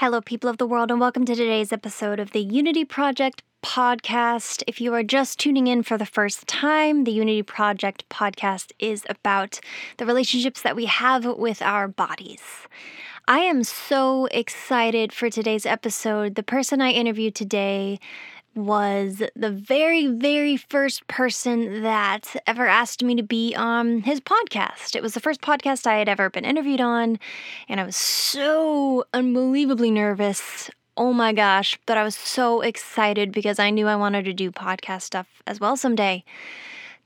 Hello, people of the world, and welcome to today's episode of the Unity Project podcast. If you are just tuning in for the first time, the Unity Project podcast is about the relationships that we have with our bodies. I am so excited for today's episode. The person I interviewed today was the very, very first person that ever asked me to be on his podcast. It was the first podcast I had ever been interviewed on, and I was so unbelievably nervous. Oh my gosh, but I was so excited because I knew I wanted to do podcast stuff as well someday.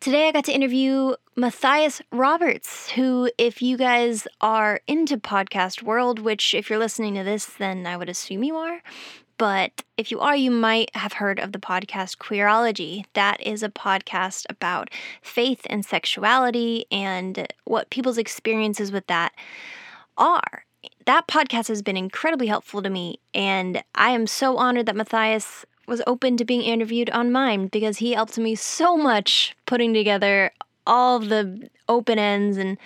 Today I got to interview Matthias Roberts, who, if you guys are into podcast world, which if you're listening to this, then I would assume you are, but if you are, you might have heard of the podcast Queerology. That is a podcast about faith and sexuality and what people's experiences with that are. That podcast has been incredibly helpful to me, and I am so honored that Matthias was open to being interviewed on mine because he helped me so much putting together all the open ends and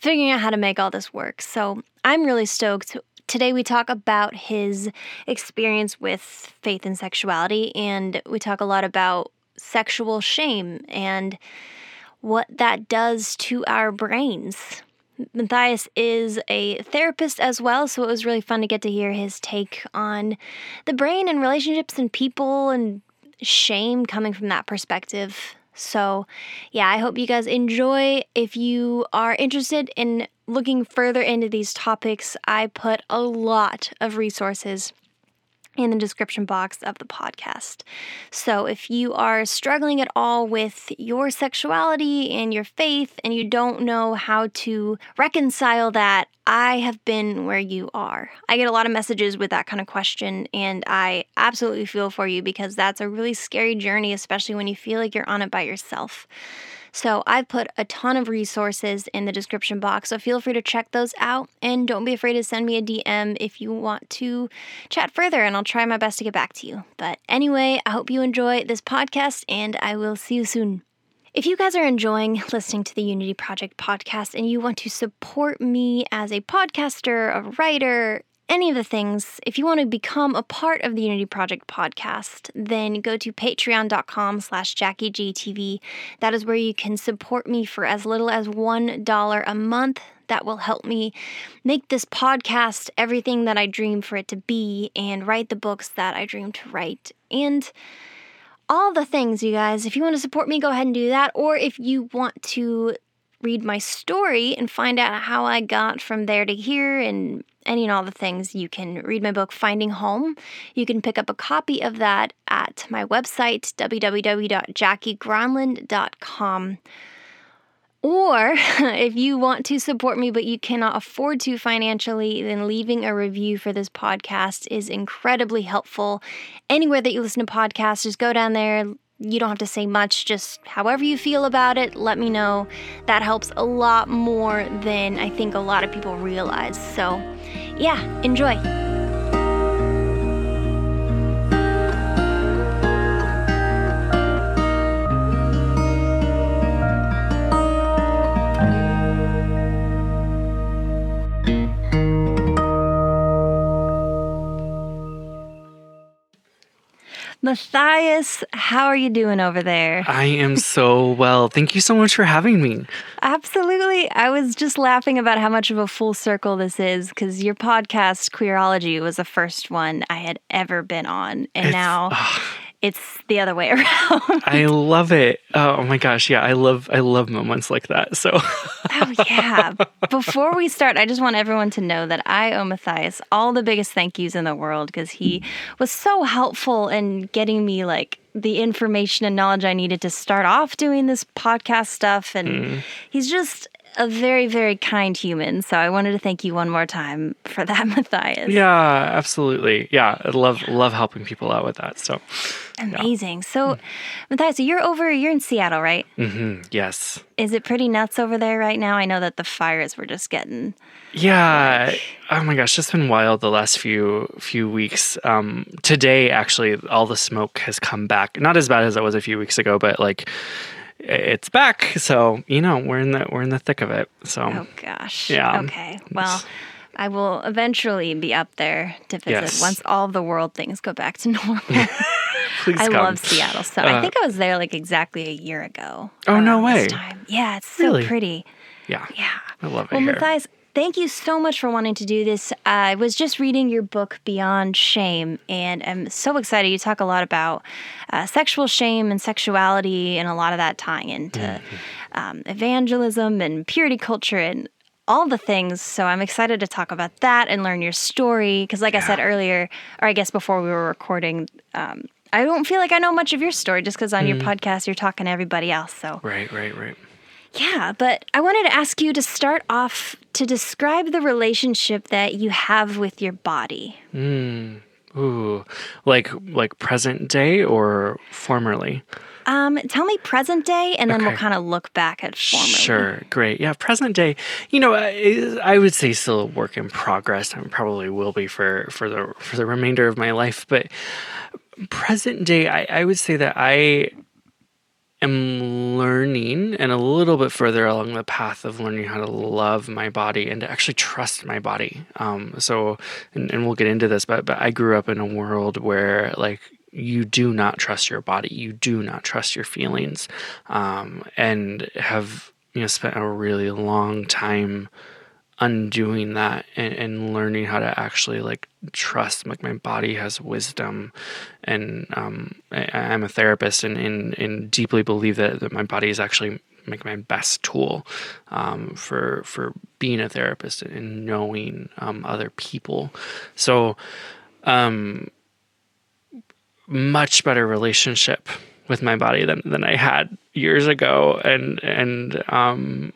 figuring out how to make all this work. So I'm really stoked Today, we talk about his experience with faith and sexuality, and we talk a lot about sexual shame and what that does to our brains. Matthias is a therapist as well, so it was really fun to get to hear his take on the brain and relationships and people and shame coming from that perspective. So, yeah, I hope you guys enjoy. If you are interested in looking further into these topics, I put a lot of resources in the description box of the podcast. So, if you are struggling at all with your sexuality and your faith and you don't know how to reconcile that, I have been where you are. I get a lot of messages with that kind of question, and I absolutely feel for you because that's a really scary journey, especially when you feel like you're on it by yourself. So I've put a ton of resources in the description box, so feel free to check those out and don't be afraid to send me a DM if you want to chat further and I'll try my best to get back to you. But anyway, I hope you enjoy this podcast and I will see you soon. If you guys are enjoying listening to the Unity Project podcast and you want to support me as a podcaster, a writer, any of the things, if you want to become a part of the Unity Project podcast, then go to patreon.com slash JackieJTV. That is where you can support me for as little as $1 a month. That will help me make this podcast everything that I dream for it to be and write the books that I dream to write. And all the things, you guys. If you want to support me, go ahead and do that. Or if you want to read my story and find out how I got from there to here and any and all the things, you can read my book, Finding Home. You can pick up a copy of that at my website, www.jackiegronlund.com. Or if you want to support me but you cannot afford to financially, then leaving a review for this podcast is incredibly helpful. Anywhere that you listen to podcasts, just go down there, you don't have to say much, just however you feel about it, let me know. That helps a lot more than I think a lot of people realize. So, yeah, enjoy. Matthias, how are you doing over there? I am so well. Thank you so much for having me. Absolutely. I was just laughing about how much of a full circle this is because your podcast, Queerology, was the first one I had ever been on. And it's, now. Uh, it's the other way around. I love it. Oh my gosh, yeah, I love I love moments like that. So Oh yeah. Before we start, I just want everyone to know that I owe Matthias all the biggest thank yous in the world because he was so helpful in getting me like the information and knowledge I needed to start off doing this podcast stuff and mm. he's just a very, very kind human. So I wanted to thank you one more time for that, Matthias. Yeah, absolutely. Yeah, I love love helping people out with that. So amazing. Yeah. So, mm. Matthias, you're over. You're in Seattle, right? Mm-hmm. Yes. Is it pretty nuts over there right now? I know that the fires were just getting. Yeah. Like... Oh my gosh, it's been wild the last few few weeks. Um, today, actually, all the smoke has come back. Not as bad as it was a few weeks ago, but like it's back. So you know we're in the we're in the thick of it. So oh gosh, yeah. Okay, well. I will eventually be up there to visit Yes. once all the world things go back to normal. Please I come. love Seattle. So I Uh, think I was there like exactly a year ago. Oh, no way. time. Yeah, it's so Really? pretty. Yeah. Yeah. I love it Well, here. Matthias, thank you so much for wanting to do this. I was just reading your book, Beyond Shame, and I'm so excited. You talk a lot about uh, sexual shame and sexuality, and a lot of that tying into Mm-hmm. um, evangelism and purity culture and all the things. So I'm excited to talk about that and learn your story. Because, like I said earlier, or I guess before we were recording, um, I don't feel like I know much of your story just because on your Mm-hmm. podcast you're talking to everybody else. So Right, right, right. Yeah, but I wanted to ask you to start off to describe the relationship that you have with your body. Mm. Ooh, like like present day or formerly? Um, tell me present day, and then we'll kind of look back at formerly. Sure, great. Yeah, present day. You know, I, I would say still a work in progress. and probably will be for for the for the remainder of my life. But present day, I, I would say that I am learning and a little bit further along the path of learning how to love my body and to actually trust my body. Um, so, and, and we'll get into this, but but I grew up in a world where like you do not trust your body, you do not trust your feelings, um, and have you know spent a really long time undoing that and, and learning how to actually like trust like my body has wisdom. And um, I, i'm a therapist and, and deeply believe that, that my body is actually like my best tool um, for for being a therapist and knowing um, other people. So um, much better relationship with my body than, than I had years ago. And and um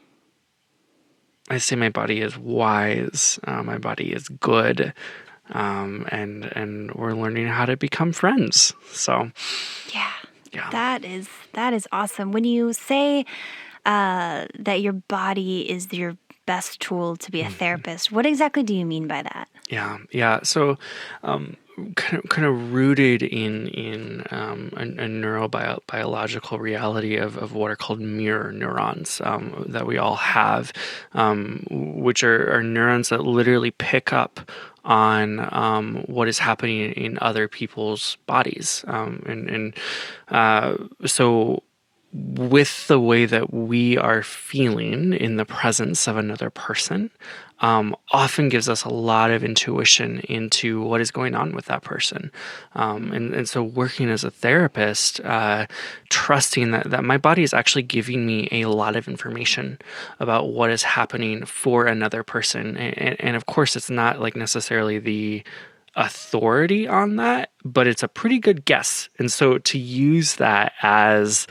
I say my body is wise, uh, my body is good, um, and and we're learning how to become friends. So Yeah, yeah, that is that is awesome. When you say uh, that your body is your best tool to be Mm-hmm. a therapist, what exactly do you mean by that? yeah, yeah. So um, kind of kind of rooted in in um, a, a neurobiological reality of, of what are called mirror neurons um, that we all have, um, which are, are neurons that literally pick up on um, what is happening in other people's bodies, um, and and uh, so with the way that we are feeling in the presence of another person um, often gives us a lot of intuition into what is going on with that person. Um, and, and so, working as a therapist, uh, trusting that, that my body is actually giving me a lot of information about what is happening for another person. And, and of course, it's not like necessarily the authority on that, but it's a pretty good guess. And so to use that as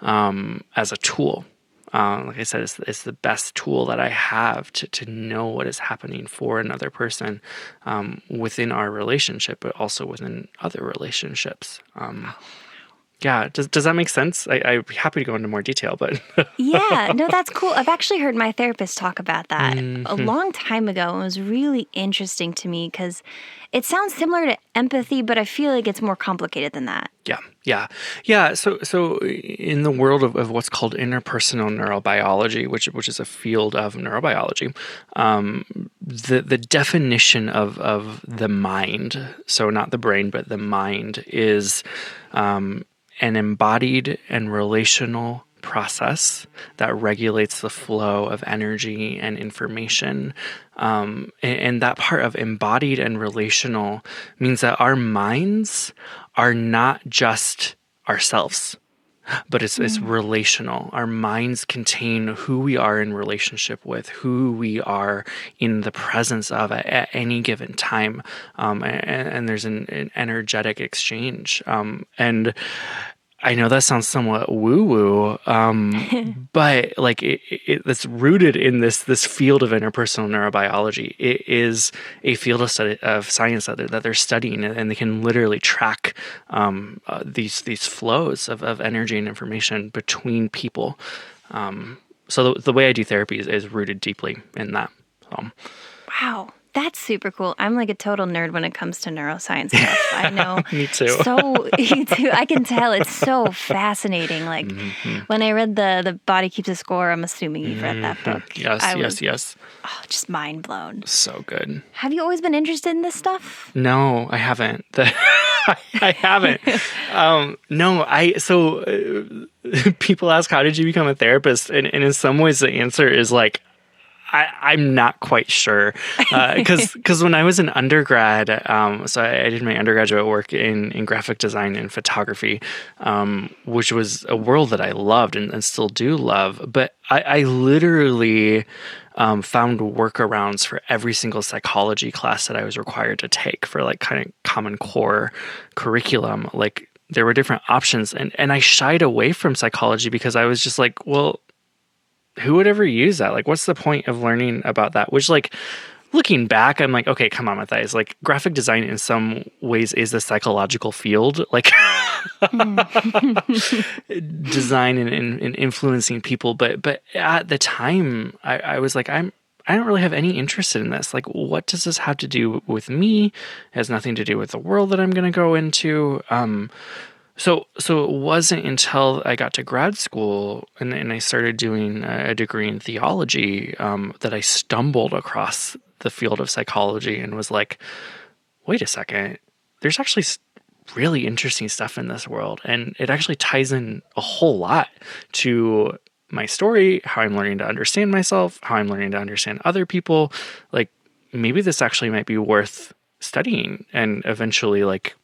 um, as a tool, um, like I said, it's, it's the best tool that I have to to know what is happening for another person um, within our relationship, but also within other relationships. Um, yeah, does does that make sense? I, I'd be happy to go into more detail, but Yeah, no, that's cool. I've actually heard my therapist talk about that a Mm-hmm. long time ago. and It was really interesting to me because it sounds similar to empathy, but I feel like it's more complicated than that. Yeah, yeah, yeah. So, so in the world of, of what's called interpersonal neurobiology, which which is a field of neurobiology, um, the the definition of of the mind, so not the brain, but the mind, is um, an embodied and relational process that regulates the flow of energy and information. Um, and, and that part of embodied and relational means that our minds are not just ourselves but it's it's relational. Our minds contain who we are in relationship with, who we are in the presence of at, at any given time, um, and, and there's an, an energetic exchange. Um, and I know that sounds somewhat woo woo, um, but like it, it, it's rooted in this this field of interpersonal neurobiology. It is a field of study of science that they're, that they're studying, and they can literally track um, uh, these these flows of, of energy and information between people. Um, so the, the way I do therapy is, is rooted deeply in that. So, Wow, That's super cool. I'm like a total nerd when it comes to neuroscience stuff. I know. Me too. So me too. I can tell it's so fascinating. Like Mm-hmm. when I read the the Body Keeps a Score, I'm assuming you've read that book. Mm-hmm. Yes, I yes, was, yes. Oh, just mind blown. So good. Have you always been interested in this stuff? No, I haven't. I haven't. Um, no, I. So uh, people ask, "How did you become a therapist?" And, and in some ways, the answer is like, I, I'm not quite sure because because when I was an undergrad, um, so I, I did my undergraduate work in, in graphic design and photography, um, which was a world that I loved and, and still do love. But I, I literally um, found workarounds for every single psychology class that I was required to take for like kind of common core curriculum. Like there were different options, and and I shied away from psychology because I was just like, well who would ever use that? Like, what's the point of learning about that? Which, like, looking back, I'm like, okay, come on, Matthias. Like, graphic design in some ways is a psychological field. Like, design and, and, and, influencing people. But but at the time, I, I was like, I'm. I don't really have any interest in this. Like, what does this have to do with me? It has nothing to do with the world that I'm going to go into. Um, so, so it wasn't until I got to grad school and, and I started doing a degree in theology um, that I stumbled across the field of psychology and was like, wait a second, there's actually really interesting stuff in this world. And it actually ties in a whole lot to my story, how I'm learning to understand myself, how I'm learning to understand other people. Like, maybe this actually might be worth studying and eventually, like,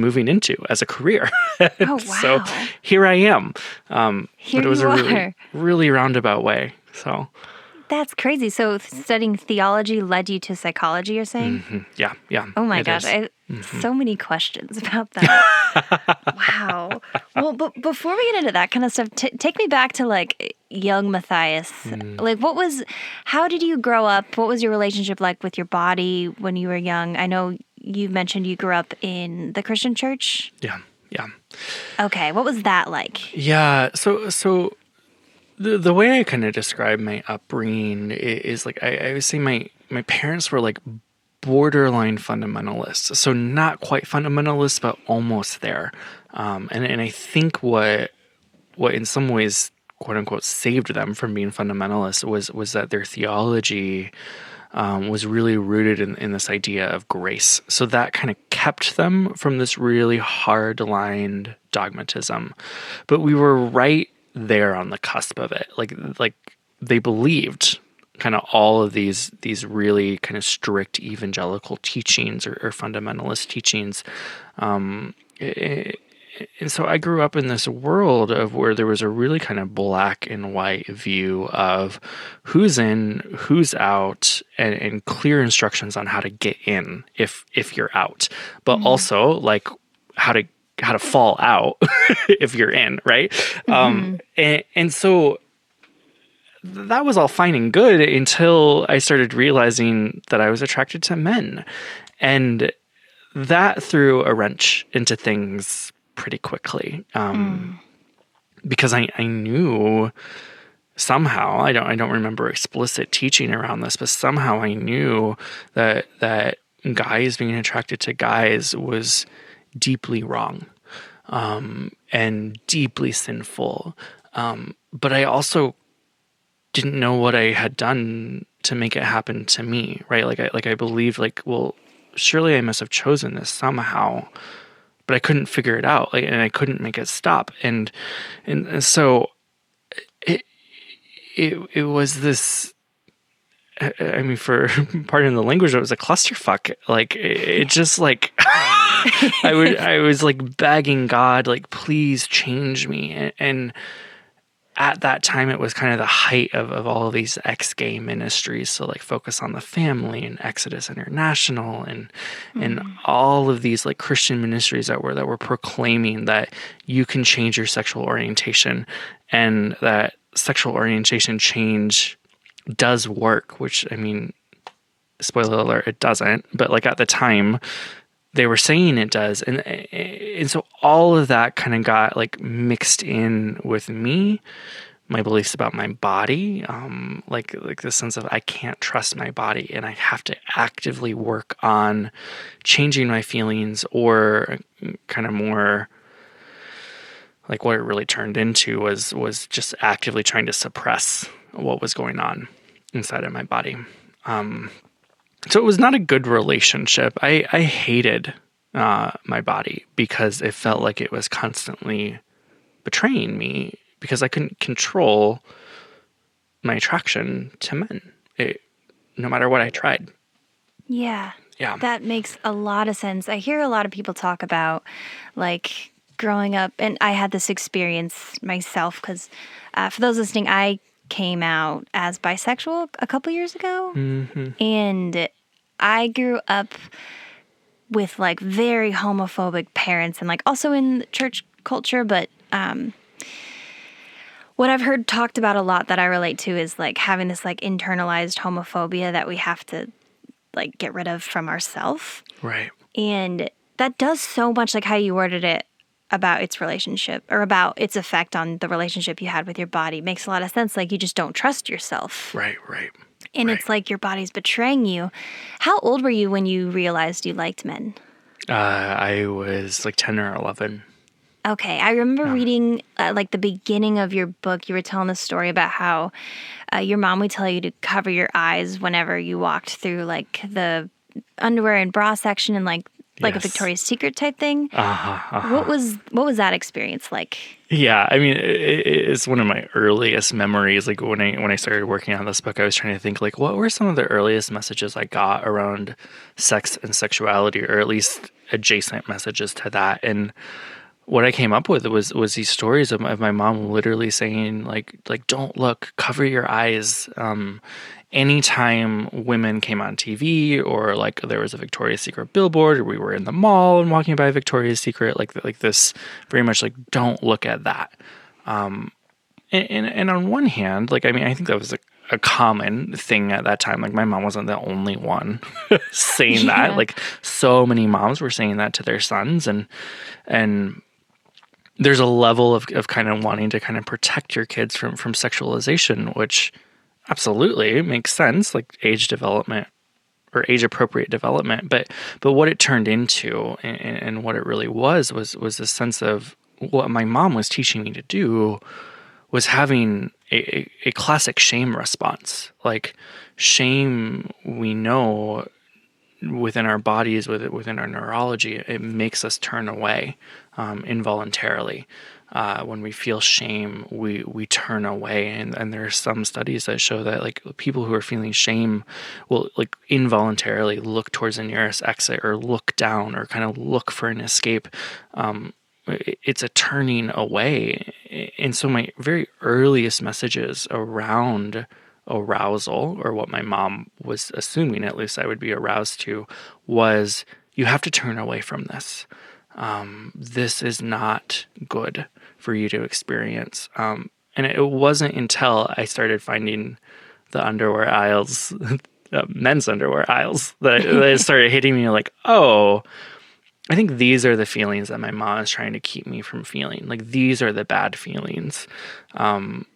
moving into as a career. Oh wow! so here I am. Um, here but it was you a really, are. really roundabout way. So That's crazy. So studying theology led you to psychology. You're saying? mhm, yeah, yeah. Oh my gosh. I so many questions about that. wow. Well, but before we get into that kind of stuff, t- take me back to like young Matthias. Mm. Like, what was, how did you grow up? What was your relationship like with your body when you were young? I know you mentioned you grew up in the Christian church. yeah, yeah. Okay, what was that like? Yeah. So so the the way I kind of describe my upbringing is like I, I would say my my parents were like borderline fundamentalists. So not quite fundamentalists, but almost there. Um, and and I think what what in some ways quote unquote saved them from being fundamentalists was was that their theology um, was really rooted in, in this idea of grace. So that kind of kept them from this really hard lined dogmatism. But we were right there on the cusp of it. Like like they believed kind of all of these these really kind of strict evangelical teachings or, or fundamentalist teachings. Um, eh, and so I grew up in this world of where there was a really kind of black and white view of who's in, who's out, and, and clear instructions on how to get in if if you're out, but also like how to how to fall out if you're in, right? Um, and, and so that was all fine and good until I started realizing that I was attracted to men. And that threw a wrench into things pretty quickly. Um, Because I, I knew somehow, I don't I don't remember explicit teaching around this, but somehow I knew that that guys being attracted to guys was deeply wrong um, and deeply sinful. Um, but I also didn't know what I had done to make it happen to me, right? Like I like I believed like, well, surely I must have chosen this somehow, but I couldn't figure it out, like, and I couldn't make it stop, and and, and so it it it was this. I mean, for pardon the language, it was a clusterfuck. Like it, it just like I would I was like begging God, like please change me, and, and at that time it was kind of the height of, of all of these ex gay ministries. So like focus on the family and Exodus International and and mm-hmm. all of these like Christian ministries that were that were proclaiming that you can change your sexual orientation and that sexual orientation change does work, which I mean spoiler alert, it doesn't. But like at the time, they were saying it does, and and so all of that kind of got like mixed in with me, my beliefs about my body, um, like like the sense of I can't trust my body, and I have to actively work on changing my feelings, or kind of more like what it really turned into was was just actively trying to suppress what was going on inside of my body. Um, so it was not a good relationship. I I hated uh, my body because it felt like it was constantly betraying me because I couldn't control my attraction to men, it, no matter what I tried. Yeah. Yeah. That makes a lot of sense. I hear a lot of people talk about like growing up, and I had this experience myself because uh, for those listening, I came out as bisexual a couple years ago. Mm-hmm. And I grew up with like very homophobic parents and like also in church culture, but um, what I've heard talked about a lot that I relate to is like having this like internalized homophobia that we have to like get rid of from ourselves. Right. And that does so much like how you worded it about its relationship or about its effect on the relationship you had with your body makes a lot of sense. Like you just don't trust yourself. Right, right. And right. it's like your body's betraying you. How old were you when you realized you liked men? Uh, I was like 10 or 11. Okay, I remember yeah. reading uh, like the beginning of your book. You were telling the story about how uh, your mom would tell you to cover your eyes whenever you walked through like the underwear and bra section and like like yes. a Victoria's Secret type thing. Uh-huh, uh-huh. What was what was that experience like? Yeah, I mean, it, it's one of my earliest memories. Like when I when I started working on this book, I was trying to think like what were some of the earliest messages I got around sex and sexuality, or at least adjacent messages to that, and what I came up with was was these stories of my, of my mom literally saying like like don't look, cover your eyes. Um, anytime women came on TV or like there was a Victoria's Secret billboard or we were in the mall and walking by Victoria's Secret, like like this, very much like don't look at that. Um, and, and, and on one hand, like I mean, I think that was a a common thing at that time. Like my mom wasn't the only one saying yeah. that. Like so many moms were saying that to their sons and and there's a level of, of kind of wanting to kind of protect your kids from from sexualization, which absolutely it makes sense, like age development or age appropriate development. But but what it turned into and, and what it really was was was a sense of what my mom was teaching me to do was having a, a classic shame response. Like shame, we know within our bodies, within our neurology, it makes us turn away um, involuntarily. Uh, when we feel shame, we we turn away, and, and there are some studies that show that like people who are feeling shame will like involuntarily look towards the nearest exit or look down or kind of look for an escape. Um, it's a turning away, and so my very earliest messages around arousal, or what my mom was assuming at least I would be aroused to, was you have to turn away from this. Um, this is not good for you to experience. Um, and it wasn't until I started finding the underwear aisles, uh, men's underwear aisles, that, that it started hitting me like, oh, I think these are the feelings that my mom is trying to keep me from feeling. Like these are the bad feelings. Um,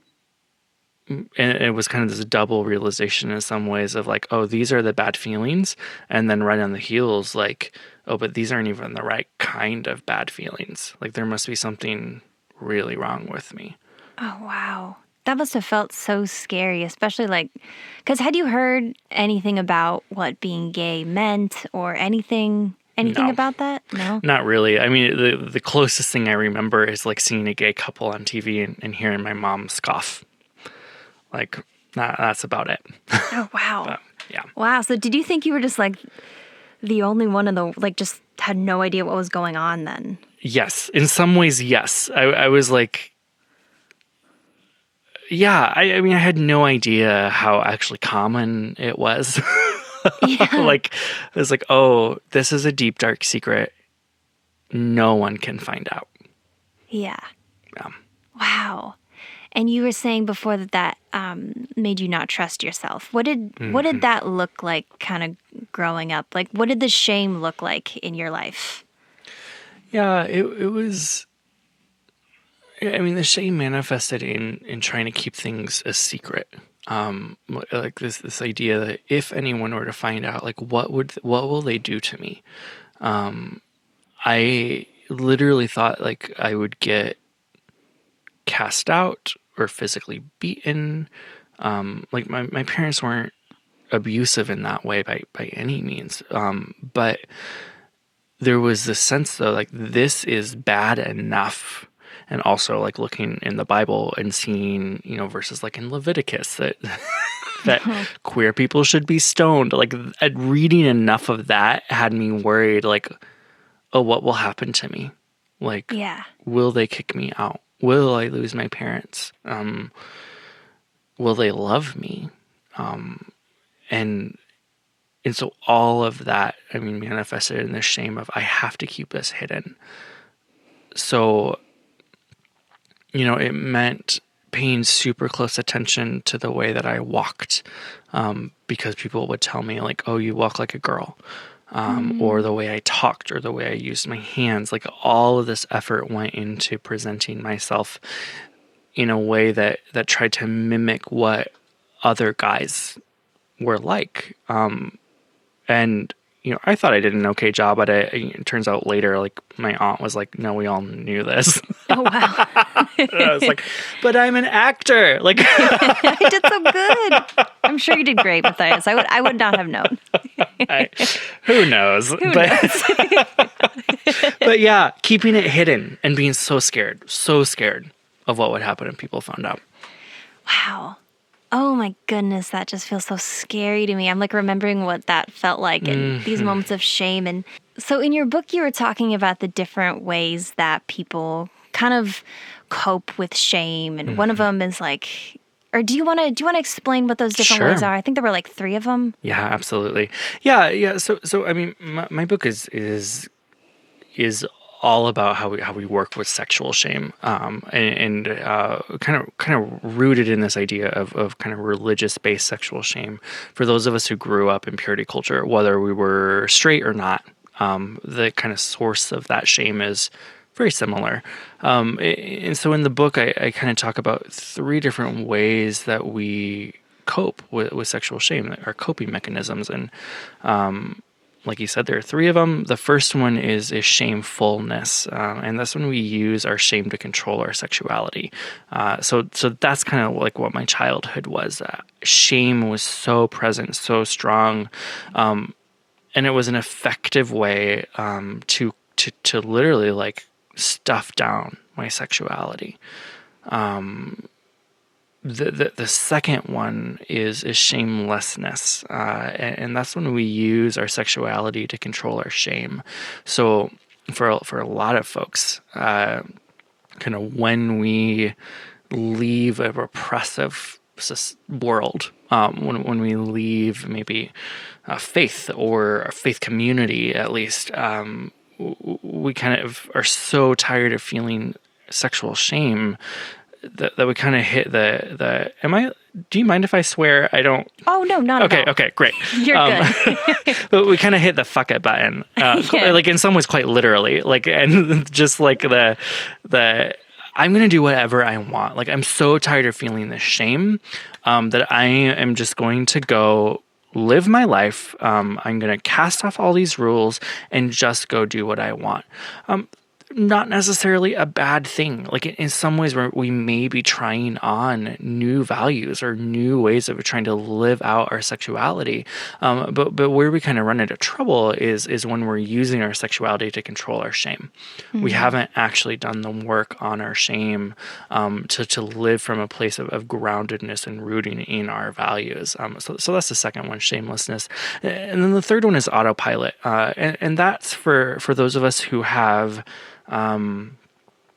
and it was kind of this double realization in some ways of like, oh, these are the bad feelings, and then right on the heels, like, oh, but these aren't even the right kind of bad feelings. Like there must be something really wrong with me. Oh wow, that must have felt so scary, especially like, because had you heard anything about what being gay meant or anything? Anything no. about that? No. Not really. I mean, the the closest thing I remember is like seeing a gay couple on TV and, and hearing my mom scoff like that, that's about it. Oh wow. but, yeah. Wow. So did you think you were just like the only one in the like just had no idea what was going on then? Yes. In some ways, yes. I, I was like yeah, I, I mean I had no idea how actually common it was. yeah. like I was like, oh, this is a deep dark secret. No one can find out. Yeah. Yeah. Wow. And you were saying before that that um, made you not trust yourself. What did mm-hmm. what did mm-hmm. that look like, kind of growing up? Like, what did the shame look like in your life? Yeah, it it was I mean, the shame manifested in in trying to keep things a secret. Um, like this this idea that if anyone were to find out, like what would what will they do to me? Um, I literally thought like I would get cast out or physically beaten. Um, like my my parents weren't abusive in that way by by any means. Um, but there was this sense though, like this is bad enough and also like looking in the Bible and seeing, you know, verses like in Leviticus that that uh-huh. queer people should be stoned. Like reading enough of that had me worried like oh, what will happen to me? Like yeah. will they kick me out? Will I lose my parents? Um will they love me? Um and and so all of that, I mean, manifested in the shame of I have to keep this hidden. So you know, it meant paying super close attention to the way that I walked um, because people would tell me, like, oh, you walk like a girl. Um, mm. Or the way I talked, or the way I used my hands. Like all of this effort went into presenting myself in a way that that tried to mimic what other guys were like. Um, and you know, I thought I did an okay job at it. It turns out later, like my aunt was like, "No, we all knew this." Oh wow! I was like, "But I'm an actor." Like, I did so good. I'm sure you did great, Matthias. I would, I would not have known. I, who knows? Who but, knows? but yeah, keeping it hidden and being so scared, so scared of what would happen if people found out. Wow. Oh my goodness, that just feels so scary to me. I'm like remembering what that felt like and mm-hmm. these moments of shame. And so, in your book, you were talking about the different ways that people kind of cope with shame, and mm-hmm. one of mm-hmm. them is like or do you want to do you want to explain what those different sure. ways are? I think there were like three of them. Yeah, absolutely. Yeah, yeah. So, so I mean, my, my book is is is all about how we how we work with sexual shame, um, and, and uh, kind of kind of rooted in this idea of of kind of religious based sexual shame for those of us who grew up in purity culture, whether we were straight or not. Um, the kind of source of that shame is very similar. Um, and so in the book, I, I kind of talk about three different ways that we cope with, with sexual shame, our coping mechanisms, and um, like you said, there are three of them. The first one is is shamefulness, uh, and that's when we use our shame to control our sexuality. Uh, so so that's kind of like what my childhood was. Uh, shame was so present, so strong, um, and it was an effective way um, to to to literally like stuff down my sexuality. Um, the, the, the second one is is shamelessness, uh, and, and, that's when we use our sexuality to control our shame. So for for a lot of folks, uh, kind of when we leave a repressive world, um, when when we leave maybe a faith or a faith community, at least, um, we kind of are so tired of feeling sexual shame that, that we kind of hit the the am i do you mind if i swear i don't oh no not okay okay great you're um, good but we kind of hit the fuck it button uh, yeah. like in some ways quite literally like and just like the the i'm gonna do whatever i want like i'm so tired of feeling the shame um, that i am just going to go live my life. Um, I'm going to cast off all these rules and just go do what I want. Um, not necessarily a bad thing. Like in some ways, where we may be trying on new values or new ways of trying to live out our sexuality. Um, but but where we kind of run into trouble is is when we're using our sexuality to control our shame. Mm-hmm. We haven't actually done the work on our shame um, to to live from a place of, of groundedness and rooting in our values. Um, so so that's the second one, shamelessness, and then the third one is autopilot, uh, and and that's for for those of us who have um,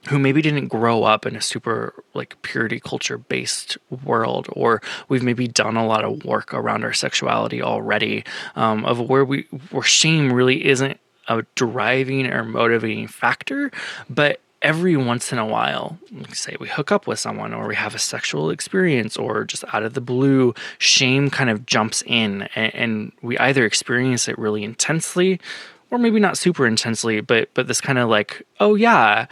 who maybe didn't grow up in a super like purity culture based world or we've maybe done a lot of work around our sexuality already um, of where we where shame really isn't a driving or motivating factor but every once in a while say we hook up with someone or we have a sexual experience or just out of the blue shame kind of jumps in and, and we either experience it really intensely or maybe not super intensely, but but this kind of like, oh yeah,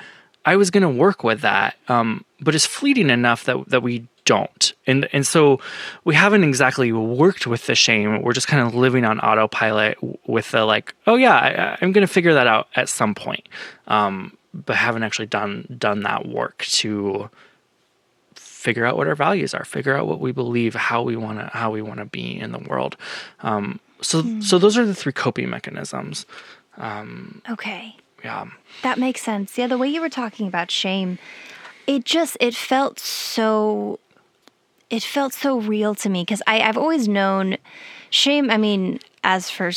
I was going to work with that, um, but it's fleeting enough that that we don't, and and so we haven't exactly worked with the shame. We're just kind of living on autopilot with the like, oh yeah, I, am going to figure that out at some point, um, but haven't actually done done that work to figure out what our values are, figure out what we believe, how we want to how we want to be in the world. Um, so mm. so those are the three coping mechanisms. Um, okay. Yeah. That makes sense. Yeah, the way you were talking about shame, it just it felt so it felt so real to me because I've always known shame. I mean, as for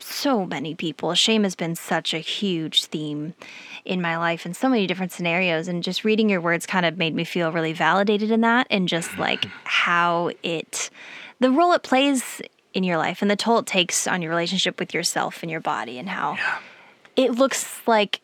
so many people, shame has been such a huge theme in my life in so many different scenarios. And just reading your words kind of made me feel really validated in that and just like how it, the role it plays in your life and the toll it takes on your relationship with yourself and your body and how yeah. it looks like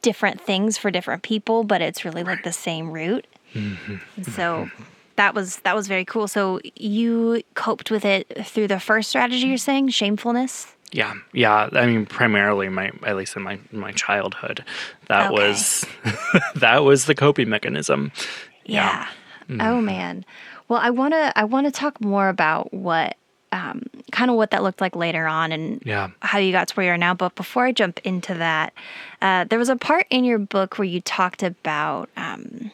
different things for different people, but it's really like the same root. Mm-hmm. so that was that was very cool. So you coped with it through the first strategy you're saying, shamefulness? Yeah, yeah. I mean, primarily my, at least in my my childhood, that okay. was that was the coping mechanism. Yeah. yeah. Mm. Oh man. Well, I wanna I wanna talk more about what um, kind of what that looked like later on and yeah. how you got to where you are now. But before I jump into that, uh, there was a part in your book where you talked about um,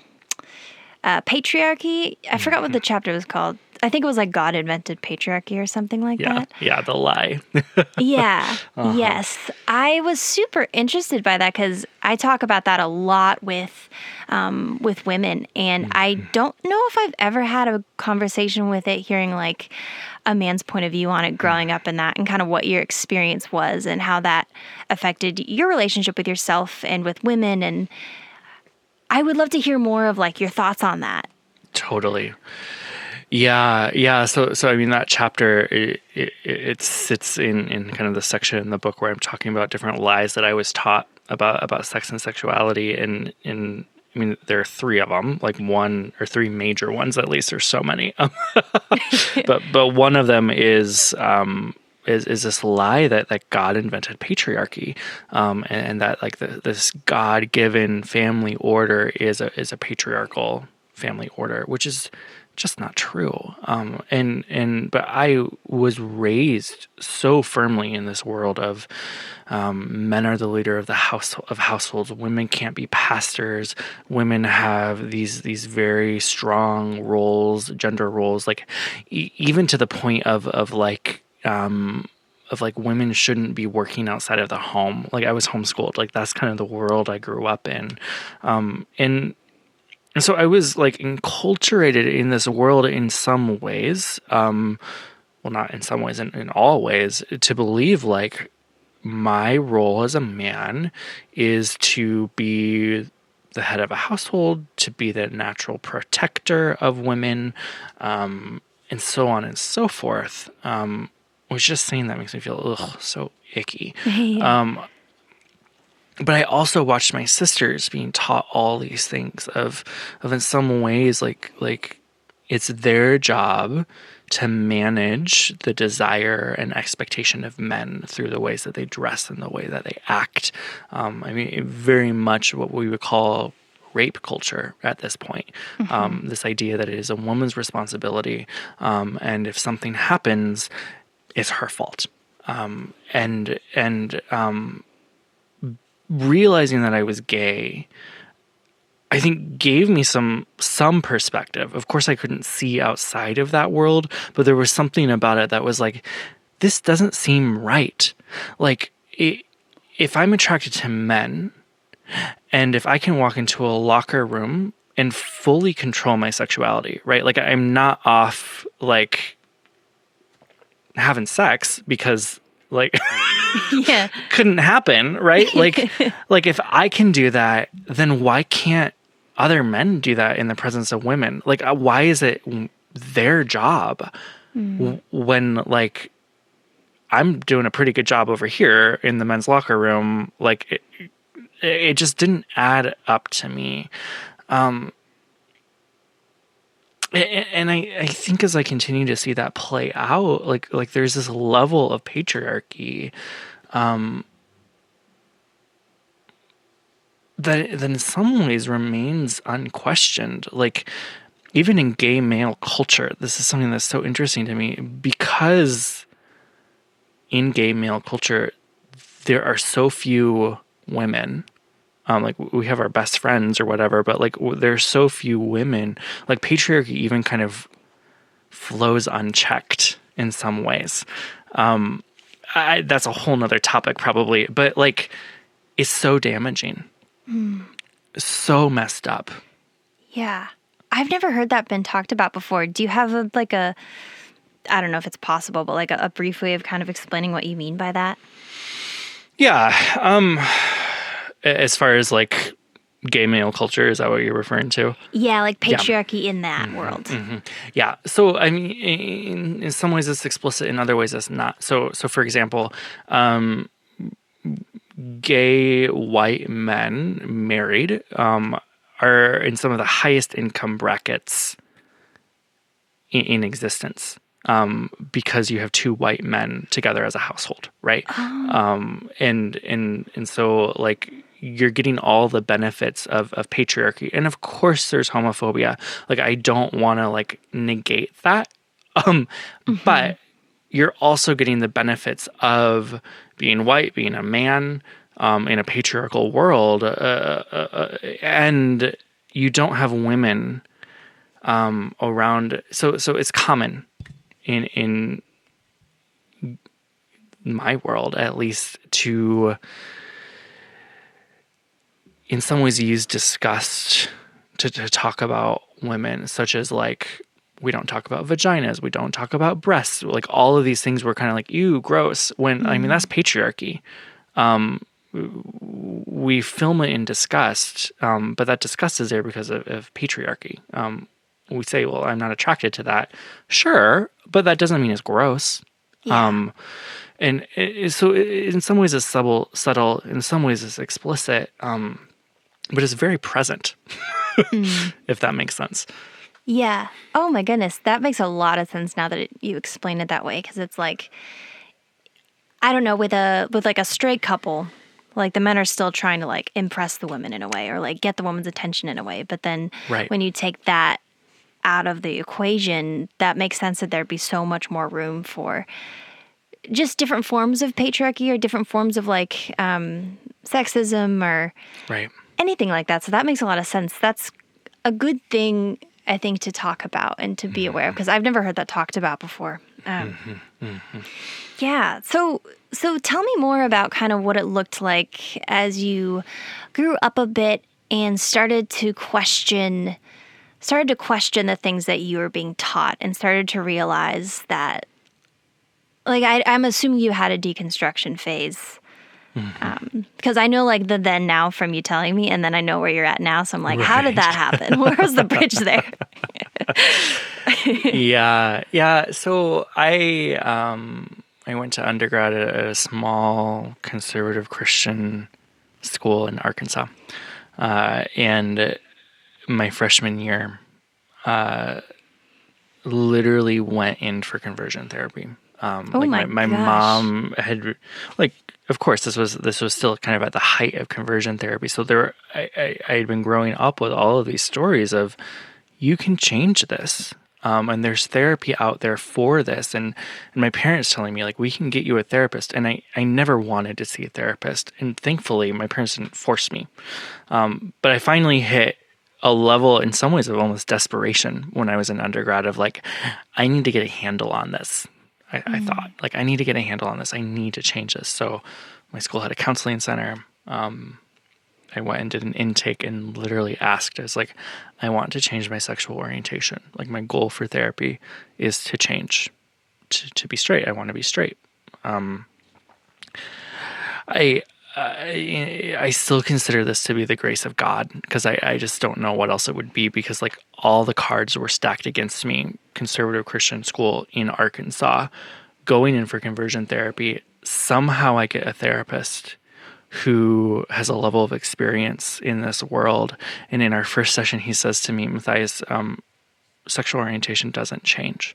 uh, patriarchy. I forgot what the mm-hmm. chapter was called. I think it was like God invented patriarchy or something like yeah, that. Yeah, the lie. yeah. Uh-huh. Yes. I was super interested by that because I talk about that a lot with um, with women, and mm-hmm. I don't know if I've ever had a conversation with it, hearing like a man's point of view on it growing mm. up in that and kind of what your experience was and how that affected your relationship with yourself and with women and I would love to hear more of like your thoughts on that. Totally. Yeah, yeah. So, so I mean, that chapter it, it, it, sits in in kind of the section in the book where I'm talking about different lies that I was taught about about sex and sexuality, and in I mean, there are three of them, like one or three major ones at least. There's so many, but but one of them is um, is, is this lie that, that God invented patriarchy, um, and, and, that like the, this God given family order is a is a patriarchal family order, which is just not true. Um, and and but I was raised so firmly in this world of um, men are the leader of the house of households. Women can't be pastors. Women have these these very strong roles, gender roles, like e- even to the point of of like um, of like women shouldn't be working outside of the home. Like I was homeschooled. Like that's kind of the world I grew up in. Um, and and so I was like enculturated in this world in some ways. Um, well, not in some ways, in, in all ways, to believe like my role as a man is to be the head of a household, to be the natural protector of women, um, and so on and so forth. Um, which just saying that makes me feel ugh so icky. um, but I also watched my sisters being taught all these things of of in some ways like like it's their job to manage the desire and expectation of men through the ways that they dress and the way that they act. Um, I mean, very much what we would call rape culture at this point. Mm-hmm. Um, this idea that it is a woman's responsibility, um, and if something happens, it's her fault. Um, and and um, realizing that I was gay, I think gave me some some perspective. Of course, I couldn't see outside of that world, but there was something about it that was like, this doesn't seem right. Like, it, if I'm attracted to men, and if I can walk into a locker room and fully control my sexuality, right? Like, I'm not off like having sex because like yeah. couldn't happen right? Like like if i can do that then why can't other men do that in the presence of women? Like uh, why is it their job mm. when like i'm doing a pretty good job over here in the men's locker room like it, it just didn't add up to me. Um and I, I think as I continue to see that play out, like like there's this level of patriarchy um, that that in some ways remains unquestioned. Like even in gay male culture, this is something that's so interesting to me because in gay male culture, there are so few women. Um, like we have our best friends or whatever, but like there's so few women. Like patriarchy even kind of flows unchecked in some ways. Um, I, that's a whole nother topic probably, but like it's so damaging, mm. so messed up. Yeah, I've never heard that been talked about before. Do you have a like a I don't know if it's possible, but like a, a brief way of kind of explaining what you mean by that? Yeah. Um, as far as like gay male culture, is that what you're referring to? Yeah, like patriarchy yeah. in that mm-hmm, world. Mm-hmm. Yeah. So I mean, in, in, some ways it's explicit, in other ways it's not. So so for example, um, gay white men married um, are in some of the highest income brackets in, in existence um, because you have two white men together as a household, right? Oh. Um, and and and so like you're getting all the benefits of of patriarchy, and of course there's homophobia. Like I don't want to like negate that, um, mm-hmm. but you're also getting the benefits of being white, being a man um, in a patriarchal world, uh, uh, uh, and you don't have women um, around. So so it's common in in my world at least to in some ways use disgust to, to talk about women such as like we don't talk about vaginas we don't talk about breasts like all of these things were kind of like ew gross when mm-hmm. i mean that's mm-hmm. patriarchy um, we film it in disgust um, but that disgust is there because of, of patriarchy um, we say, well, I'm not attracted to that. Sure, but that doesn't mean it's gross. Yeah. Um, and it, so it, in some ways it's subtle, subtle. In some ways it's explicit, um, but it's very present. mm. If that makes sense. Yeah. Oh my goodness, that makes a lot of sense now that it, you explain it that way. Because it's like, I don't know, with a with like a straight couple, like the men are still trying to like impress the women in a way or like get the woman's attention in a way. But then right. when you take that out of the equation, that makes sense that there'd be so much more room for just different forms of patriarchy or different forms of like um, sexism or right. Anything like that. So that makes a lot of sense. That's a good thing, I think, to talk about and to be mm-hmm. aware of because I've never heard that talked about before. Um, mm-hmm. Mm-hmm. Yeah. So so tell me more about kind of what it looked like as you grew up a bit and started to question started to question the things that you were being taught and started to realize that like I, I, am assuming you had a deconstruction phase mm-hmm. um, because I know like the then now from you telling me, and then I know where you're at now. So I'm like, right. how did that happen? Where was the bridge there? yeah, yeah. So I um, I went to undergrad at a small conservative Christian school in Arkansas, uh, and my freshman year, uh, literally went in for conversion therapy. Um, oh like my, my, my mom had like of course this was this was still kind of at the height of conversion therapy. So there I, I, I had been growing up with all of these stories of you can change this. Um, and there's therapy out there for this. And and my parents telling me like we can get you a therapist. And I, I never wanted to see a therapist. And thankfully my parents didn't force me. Um, but I finally hit a level in some ways of almost desperation when I was an undergrad of like, I need to get a handle on this. I, mm. I, thought like I need to get a handle on this. I need to change this. So my school had a counseling center. Um, I went and did an intake and literally asked, I was like, I want to change my sexual orientation. Like my goal for therapy is to change, to, to be straight. I want to be straight. Um, I I, still consider this to be the grace of God because I, I just don't know what else it would be because like all the cards were stacked against me. Conservative Christian school in Arkansas, going in for conversion therapy. Somehow I get a therapist who has a level of experience in this world. And in our first session, he says to me, Matthias, um, sexual orientation doesn't change.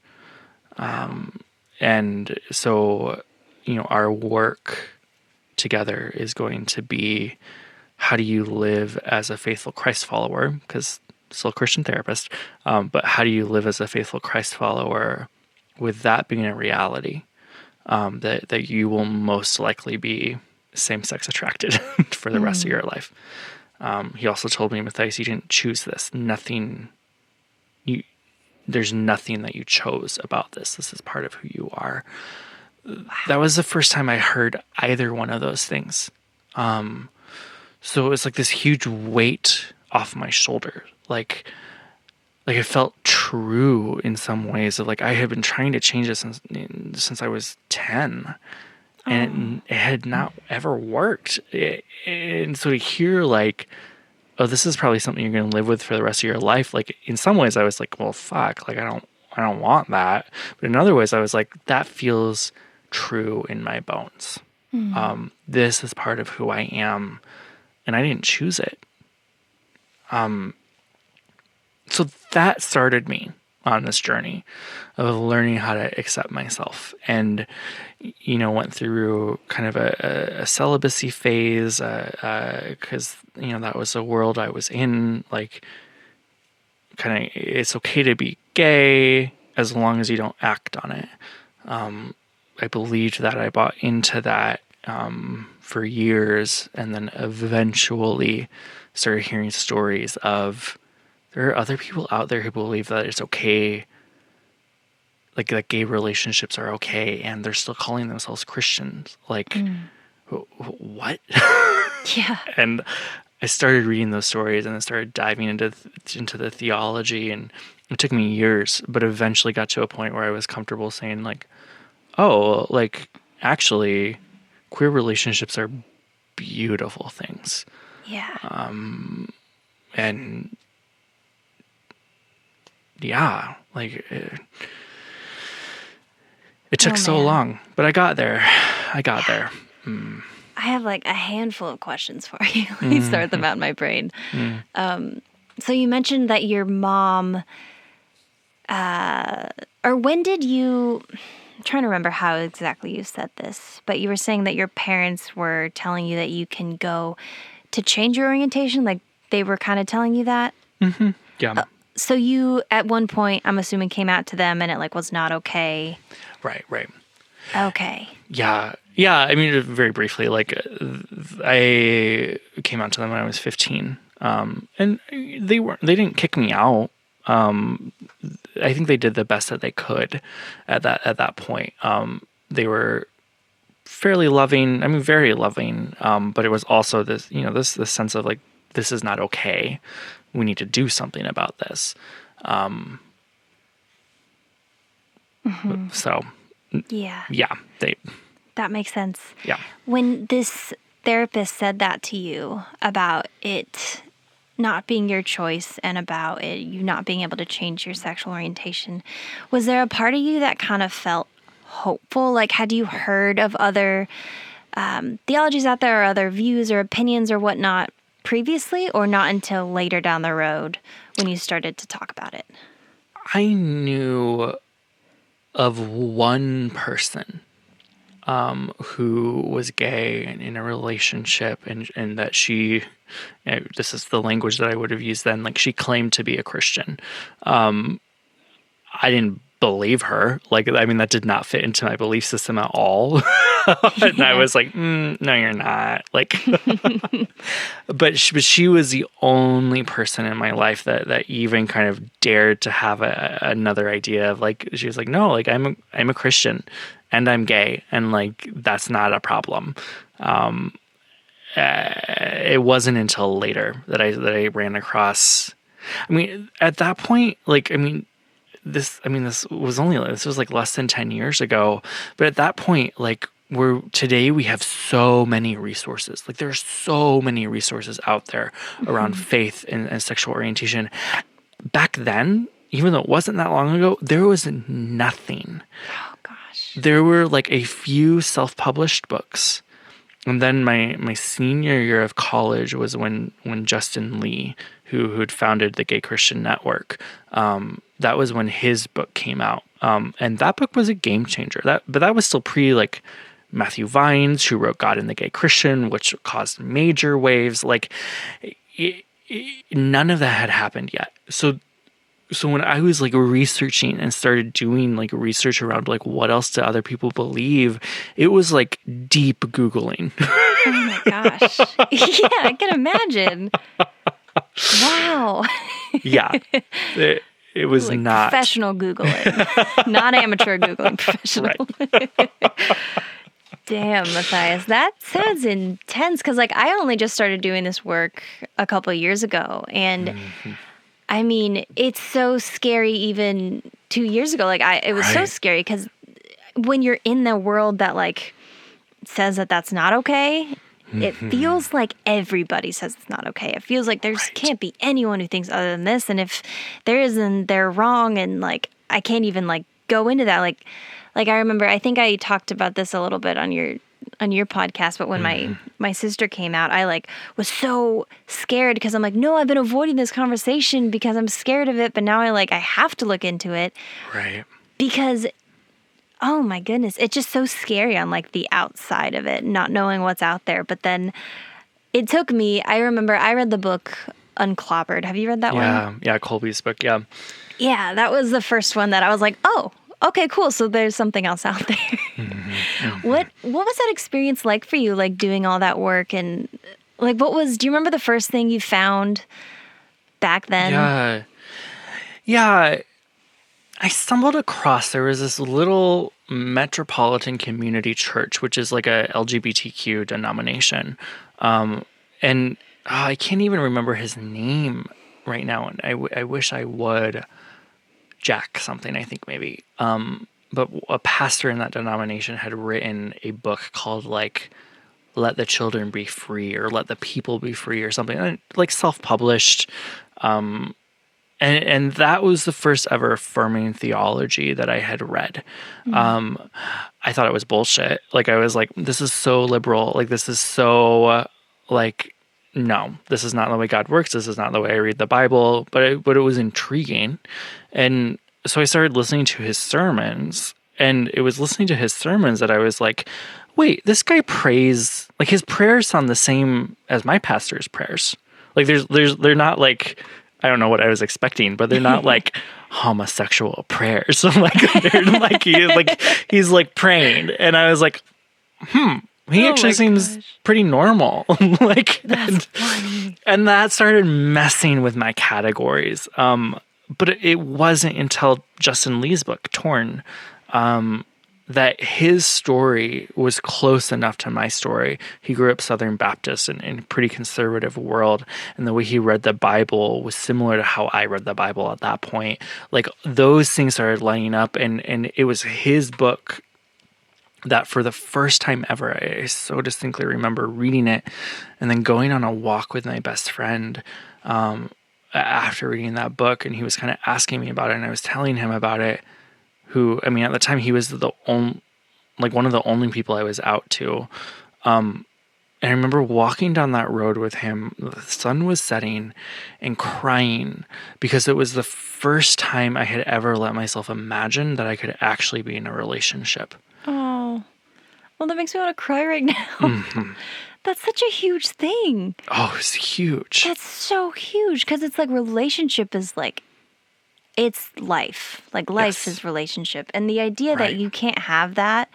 Um, and so, you know, our work together is going to be how do you live as a faithful Christ follower? Because still a Christian therapist, um, but how do you live as a faithful Christ follower with that being a reality? Um, that that you will most likely be same sex attracted for the rest of your life. Um, he also told me, Matthias, you didn't choose this. Nothing you there's nothing that you chose about this. This is part of who you are. That was the first time I heard either one of those things. Um, so it was like this huge weight off my shoulder. Like like it felt true in some ways of like I had been trying to change it since since I was 10 and it, it, had not ever worked. It, and so to hear like oh, this is probably something you're going to live with for the rest of your life. Like in some ways, I was like, well, fuck, like I don't, I don't want that. But in other ways, I was like, that feels true in my bones. Mm. Um, this is part of who I am, and I didn't choose it. Um, so that started me on this journey of learning how to accept myself and you know went through kind of a, a, celibacy phase because uh, uh, you know that was the world i was in like kind of it's okay to be gay as long as you don't act on it um, i believed that i bought into that um, for years and then eventually started hearing stories of there are other people out there who believe that it's okay like that gay relationships are okay and they're still calling themselves christians. Like mm. what? Yeah. And i started reading those stories and i started diving into into the theology and it took me years but eventually got to a point where i was comfortable saying like oh like actually queer relationships are beautiful things yeah um and yeah, like it, it took oh, so long, but I got there. I got there. Mm. I have like a handful of questions for you. Let me mm. start them out in my brain. Mm. Um, so you mentioned that your mom, uh, or when did you? Trying to remember how exactly you said this, but you were saying that your parents were telling you that you can go to change your orientation. Like they were kind of telling you that. Mm-hmm. Yeah. Uh, so you at one point i'm assuming came out to them and it like was not okay right right okay yeah yeah i mean very briefly like i came out to them when i was 15 um, and they weren't they didn't kick me out um, i think they did the best that they could at that at that point um, they were fairly loving i mean very loving um, but it was also this you know this this sense of like this is not okay we need to do something about this. Um, mm-hmm. So, yeah, yeah, they. That makes sense. Yeah. When this therapist said that to you about it not being your choice and about it, you not being able to change your sexual orientation, was there a part of you that kind of felt hopeful? Like, had you heard of other um, theologies out there or other views or opinions or whatnot previously or not until later down the road when you started to talk about it? I knew of one person um, who was gay and in a relationship, and, and that she, you know, this is the language that I would have used then, like she claimed to be a Christian. Um, I didn't believe her. Like, I mean, that did not fit into my belief system at all. and I was like, mm, no, you're not. Like, but she, but she was the only person in my life that that even kind of dared to have a, another idea of like, she was like, no, like I'm a, I'm a Christian and I'm gay and like that's not a problem. Um, uh, it wasn't until later that I that I ran across. I mean, at that point, like, I mean, this i mean this was only this was like less than 10 years ago but at that point like we're today we have so many resources like there's so many resources out there mm-hmm. around faith and, and sexual orientation back then even though it wasn't that long ago there was nothing there were like a few self-published books and then my my senior year of college was when when Justin Lee, who who had founded the Gay Christian Network, um, that was when his book came out, um, and that book was a game changer. That but that was still pre like Matthew Vines, who wrote God and the Gay Christian, which caused major waves. Like, it, it, none of that had happened yet. So, so when I was like researching and started doing like research around like what else do other people believe, it was like deep googling. oh my gosh! yeah, I can imagine. Wow. yeah. It, it was like not professional googling, not amateur googling, professional. Damn, Matthias, that sounds intense. Because like I only just started doing this work a couple years ago, and mm-hmm. I mean it's so scary. Even two years ago, like I, it was right. so scary because when you're in the world that like says that that's not okay, Mm-hmm. It feels like everybody says it's not okay. It feels like there right. can't be anyone who thinks other than this. And if there isn't, they're wrong. And like, I can't even like go into that. Like, like I remember, I think I talked about this a little bit on your on your podcast but when mm-hmm. my my sister came out i like was so scared because i'm like no i've been avoiding this conversation because i'm scared of it but now i like i have to look into it right because oh my goodness, it's just so scary on like the outside of it, not knowing what's out there. But then it took me, I remember I read the book Unclobbered. Have you read that yeah, one? Yeah, yeah, Colby's book. Yeah. Yeah, that was the first one that I was like, oh, okay, cool. So there's something else out there. mm-hmm, mm-hmm. What what was that experience like for you, like doing all that work and like what was do you remember the first thing you found back then? Yeah. Yeah. I stumbled across there was this little metropolitan community church, which is like a LGBTQ denomination, um, and oh, I can't even remember his name right now, and I, w- I wish I would. Jack something, I think maybe. Um, but a pastor in that denomination had written a book called like "Let the Children Be Free" or "Let the People Be Free" or something, like self-published. Um, and and that was the first ever affirming theology that I had read. Mm-hmm. Um, I thought it was bullshit. Like I was like, this is so liberal. Like this is so uh, like no, this is not the way God works. This is not the way I read the Bible. But it, but it was intriguing, and so I started listening to his sermons. And it was listening to his sermons that I was like, wait, this guy prays like his prayers sound the same as my pastor's prayers. Like there's there's they're not like I don't know what I was expecting, but they're not like homosexual prayers. like they're like he like he's like praying, and I was like, hmm. He oh actually seems gosh. pretty normal. like That's and, and that started messing with my categories. Um, but it, wasn't until Justin Lee's book, Torn, um, that his story was close enough to my story. He grew up Southern Baptist in, in a pretty conservative world, and the way he read the Bible was similar to how I read the Bible at that point. Like those things started lining up, and and it was his book that for the first time ever, I so distinctly remember reading it, and then going on a walk with my best friend. Um, after reading that book, and he was kind of asking me about it, and I was telling him about it who I mean at the time he was the only like one of the only people I was out to. Um, and I remember walking down that road with him. The sun was setting and crying because it was the first time I had ever let myself imagine that I could actually be in a relationship. Oh, well, that makes me want to cry right now. Mm-hmm. That's such a huge thing. Oh, it's huge. That's so huge because it's like relationship is like it's life. Like life yes. is relationship. And the idea right. that you can't have that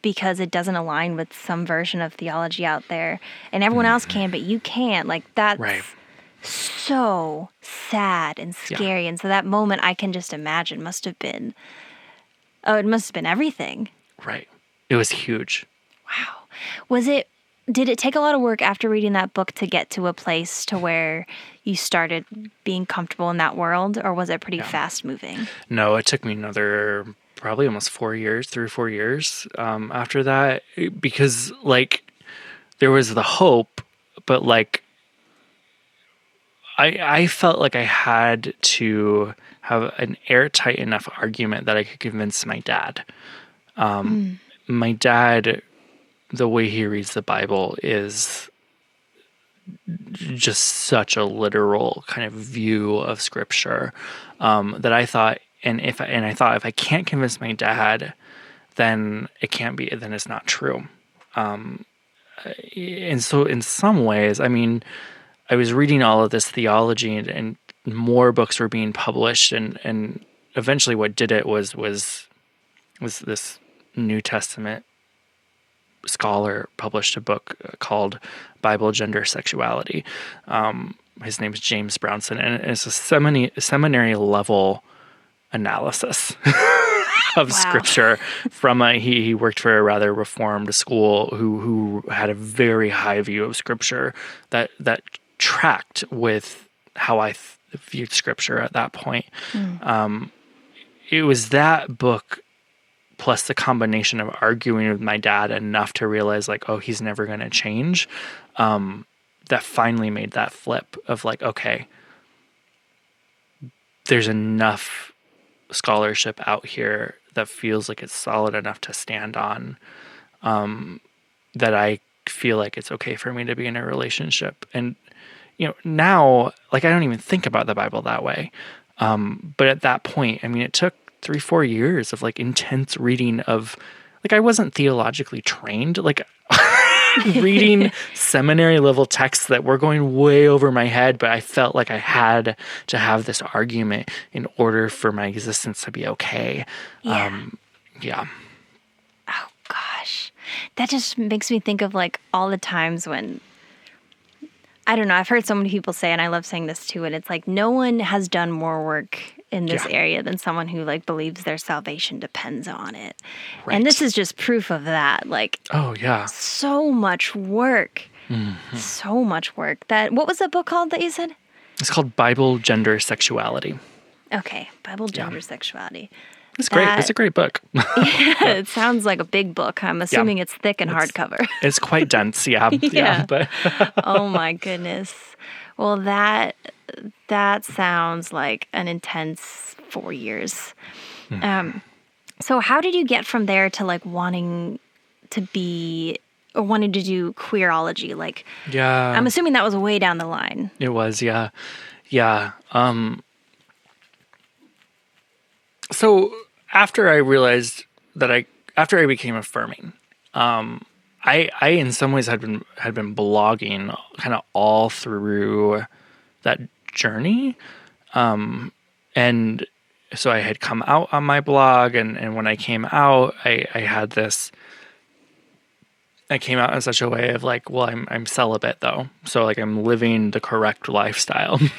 because it doesn't align with some version of theology out there and everyone mm-hmm. else can, but you can't. Like that's right. so sad and scary. Yeah. And so that moment I can just imagine must have been oh, it must have been everything. Right. It was huge. Wow. Was it did it take a lot of work after reading that book to get to a place to where you started being comfortable in that world or was it pretty yeah. fast moving no it took me another probably almost four years three or four years um, after that because like there was the hope but like I, I felt like I had to have an airtight enough argument that I could convince my dad. Um, mm. My dad the way he reads the Bible is just such a literal kind of view of scripture um, that I thought, and if and I thought if I can't convince my dad, then it can't be, then it's not true. Um, and so, in some ways, I mean, I was reading all of this theology, and, and more books were being published, and and eventually, what did it was was was this New Testament scholar published a book called Bible Gender Sexuality. Um, his name is James Brownson, and it's a seminary, seminary level analysis of wow. scripture from a he, he worked for a rather reformed school who who had a very high view of scripture that that tracked with how I th- viewed scripture at that point. Mm. Um, it was that book plus the combination of arguing with my dad enough to realize like oh he's never going to change um, that finally made that flip of like okay there's enough scholarship out here that feels like it's solid enough to stand on um, that I feel like it's okay for me to be in a relationship. And, you know, now, like, I don't even think about the Bible that way. Um, but at that point, I mean, it took three, four years of like intense reading of, like, I wasn't theologically trained. Like, reading seminary level texts that were going way over my head, but I felt like I had to have this argument in order for my existence to be okay. Yeah. Um, yeah. Oh gosh. That just makes me think of like all the times when I don't know, I've heard so many people say and I love saying this too and it's like no one has done more work in this yeah. area than someone who like believes their salvation depends on it. Right. And this is just proof of that. Like oh yeah. So much work. Mm-hmm. So much work. That what was the book called that you said? It's called Bible Gender Sexuality. Okay, Bible Gender yeah. Sexuality. It's that, great. It's a great book. yeah, it sounds like a big book. I'm assuming yeah. it's thick and it's, hardcover. it's quite dense, yeah. yeah. yeah but oh my goodness. Well, that that sounds like an intense four years. Mm. Um, so how did you get from there to like wanting to be or wanting to do queerology? Like, yeah, I'm assuming that was way down the line. It was, yeah, yeah. Um, so after I realized that I after I became affirming, um, I I in some ways had been had been blogging kind of all through that journey, um, and so I had come out on my blog, and and when I came out, I I had this. I came out in such a way of like, well, I'm I'm celibate though, so like I'm living the correct lifestyle.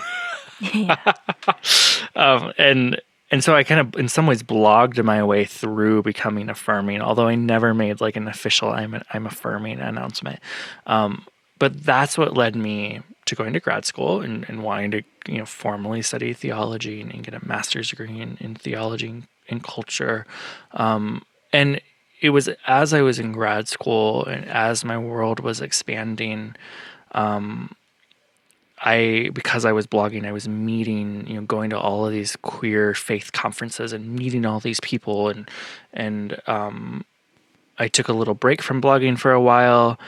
um, and and so I kind of, in some ways, blogged my way through becoming affirming, although I never made like an official "I'm I'm affirming" announcement. Um, but that's what led me to going to grad school and, and wanting to, you know, formally study theology and, and get a master's degree in, in theology and culture. Um, and it was as I was in grad school and as my world was expanding. Um, I because I was blogging, I was meeting, you know, going to all of these queer faith conferences and meeting all these people, and and um, I took a little break from blogging for a while,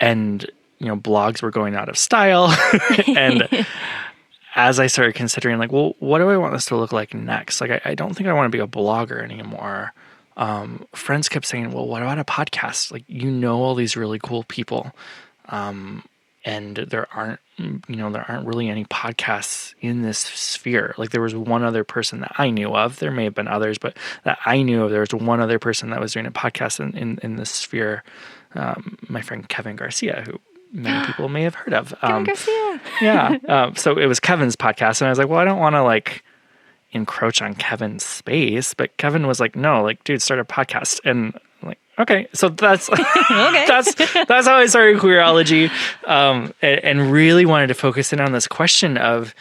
and you know, blogs were going out of style, and as I started considering, like, well, what do I want this to look like next? Like, I, I don't think I want to be a blogger anymore. Um, friends kept saying, well, what about a podcast? Like, you know, all these really cool people. Um, and there aren't you know there aren't really any podcasts in this sphere. Like there was one other person that i knew of. There may have been others but that i knew of there was one other person that was doing a podcast in, in, in this sphere um, my friend kevin garcia who many people may have heard of. Um, kevin garcia. yeah um, so it was kevin's podcast and i was like well i don't want to like encroach on kevin's space but kevin was like no like dude start a podcast. And okay so that's okay. that's that's how i started queerology um, and, and, really wanted to focus in on this question of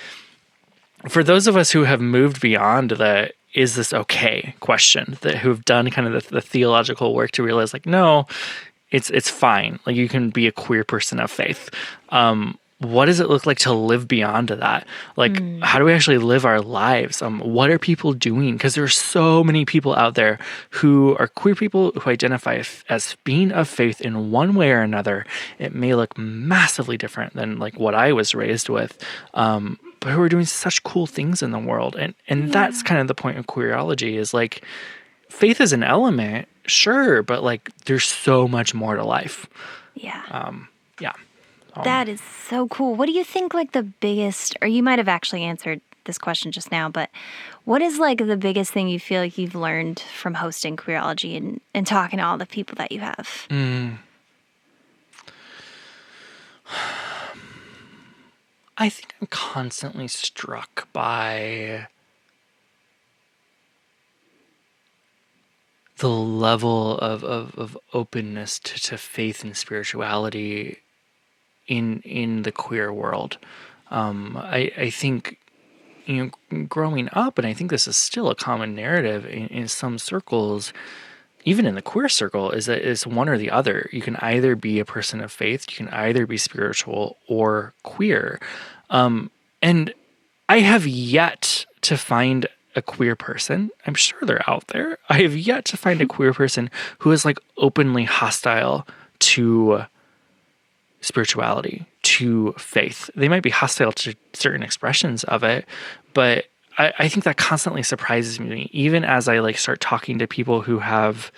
for those of us who have moved beyond the is this okay question that who've done kind of the, the theological work to realize like no it's it's fine like you can be a queer person of faith um, what does it look like to live beyond that? Like, mm. how do we actually live our lives? Um, what are people doing? Because there are so many people out there who are queer people who identify as being of faith in one way or another. It may look massively different than like what I was raised with, um, but who are doing such cool things in the world. And and yeah. that's kind of the point of queerology is like faith is an element, sure, but like there's so much more to life. Yeah. Um, yeah. Um, That is so cool. What do you think, like, the biggest, or you might have actually answered this question just now, but what is, like, the biggest thing you feel like you've learned from hosting Queerology and, and talking to all the people that you have? Mm. I think I'm constantly struck by the level of, of, of openness to, to faith and spirituality in in the queer world. Um, I, I think you know growing up, and I think this is still a common narrative in, in some circles, even in the queer circle, is that it's one or the other. You can either be a person of faith, you can either be spiritual or queer. Um, and I have yet to find a queer person. I'm sure they're out there. I have yet to find a queer person who is like openly hostile to spirituality, to faith. They might be hostile to certain expressions of it, but I, I think that constantly surprises me, even as I like start talking to people who have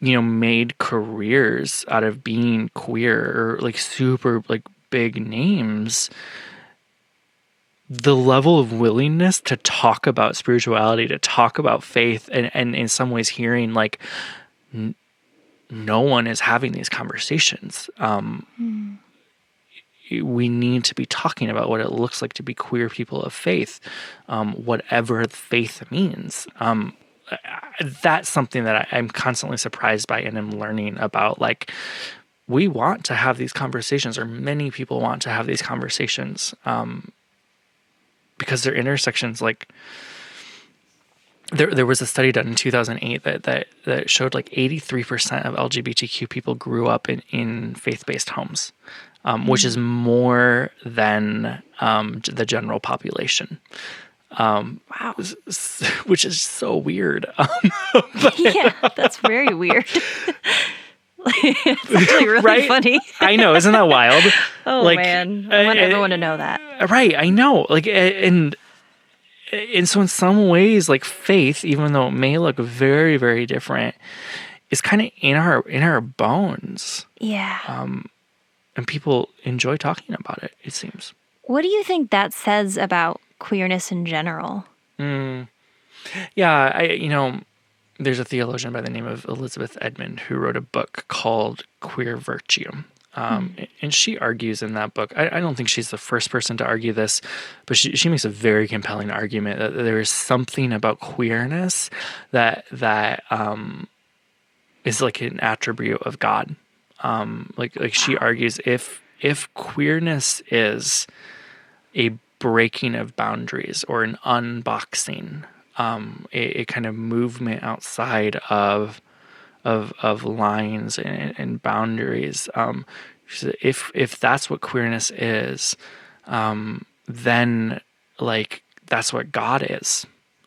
you know made careers out of being queer or like super like big names the level of willingness to talk about spirituality to talk about faith and and in some ways hearing like no one is having these conversations um we need to be talking about what it looks like to be queer people of faith, um, whatever faith means. Um, that's something that I, I'm constantly surprised by and am learning about. Like, we want to have these conversations, or many people want to have these conversations, um, because they're intersections. Like, there, there was a study done in 2008 that, that, that showed like 83% of LGBTQ people grew up in, in faith based homes um, which is more than um, the general population. Um, Wow. which is so weird. Um, yeah, that's very weird. it's actually really Right? funny. I know, isn't that wild? Oh, Like, man. I want uh, everyone to know that. Right, I know. Like, and and so in some ways, like faith, even though it may look very, very different, is kind of in our in our bones, Yeah. um and people enjoy talking about it. It seems. what do you think that says about queerness in general? Yeah, I you know, there's a theologian by the name of Elizabeth Edman who wrote a book called Queer Virtue. Um, And she argues in that book, I, I don't think she's the first person to argue this, but she, she makes a very compelling argument that there is something about queerness that that um, is like an attribute of God. Um, like like she argues if if queerness is a breaking of boundaries or an unboxing, um, a, a kind of movement outside of of of lines and, and boundaries. Um, if if that's what queerness is, um, then like that's what God is.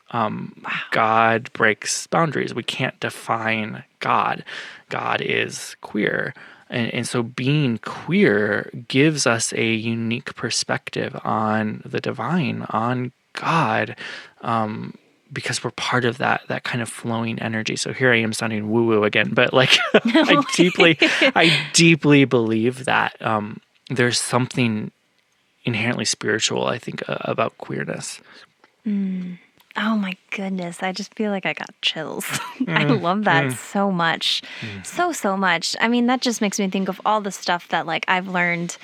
Um, God breaks boundaries. We can't define God. God is queer. And, and so being queer gives us a unique perspective on the divine, on God, um, because we're part of that that kind of flowing energy. So here I am sounding woo woo again, but like I deeply, I deeply believe that um, there's something inherently spiritual. I think uh, about queerness. Oh my goodness. I just feel like I got chills. I love that so much. So, so much. I mean, that just makes me think of all the stuff that like I've learned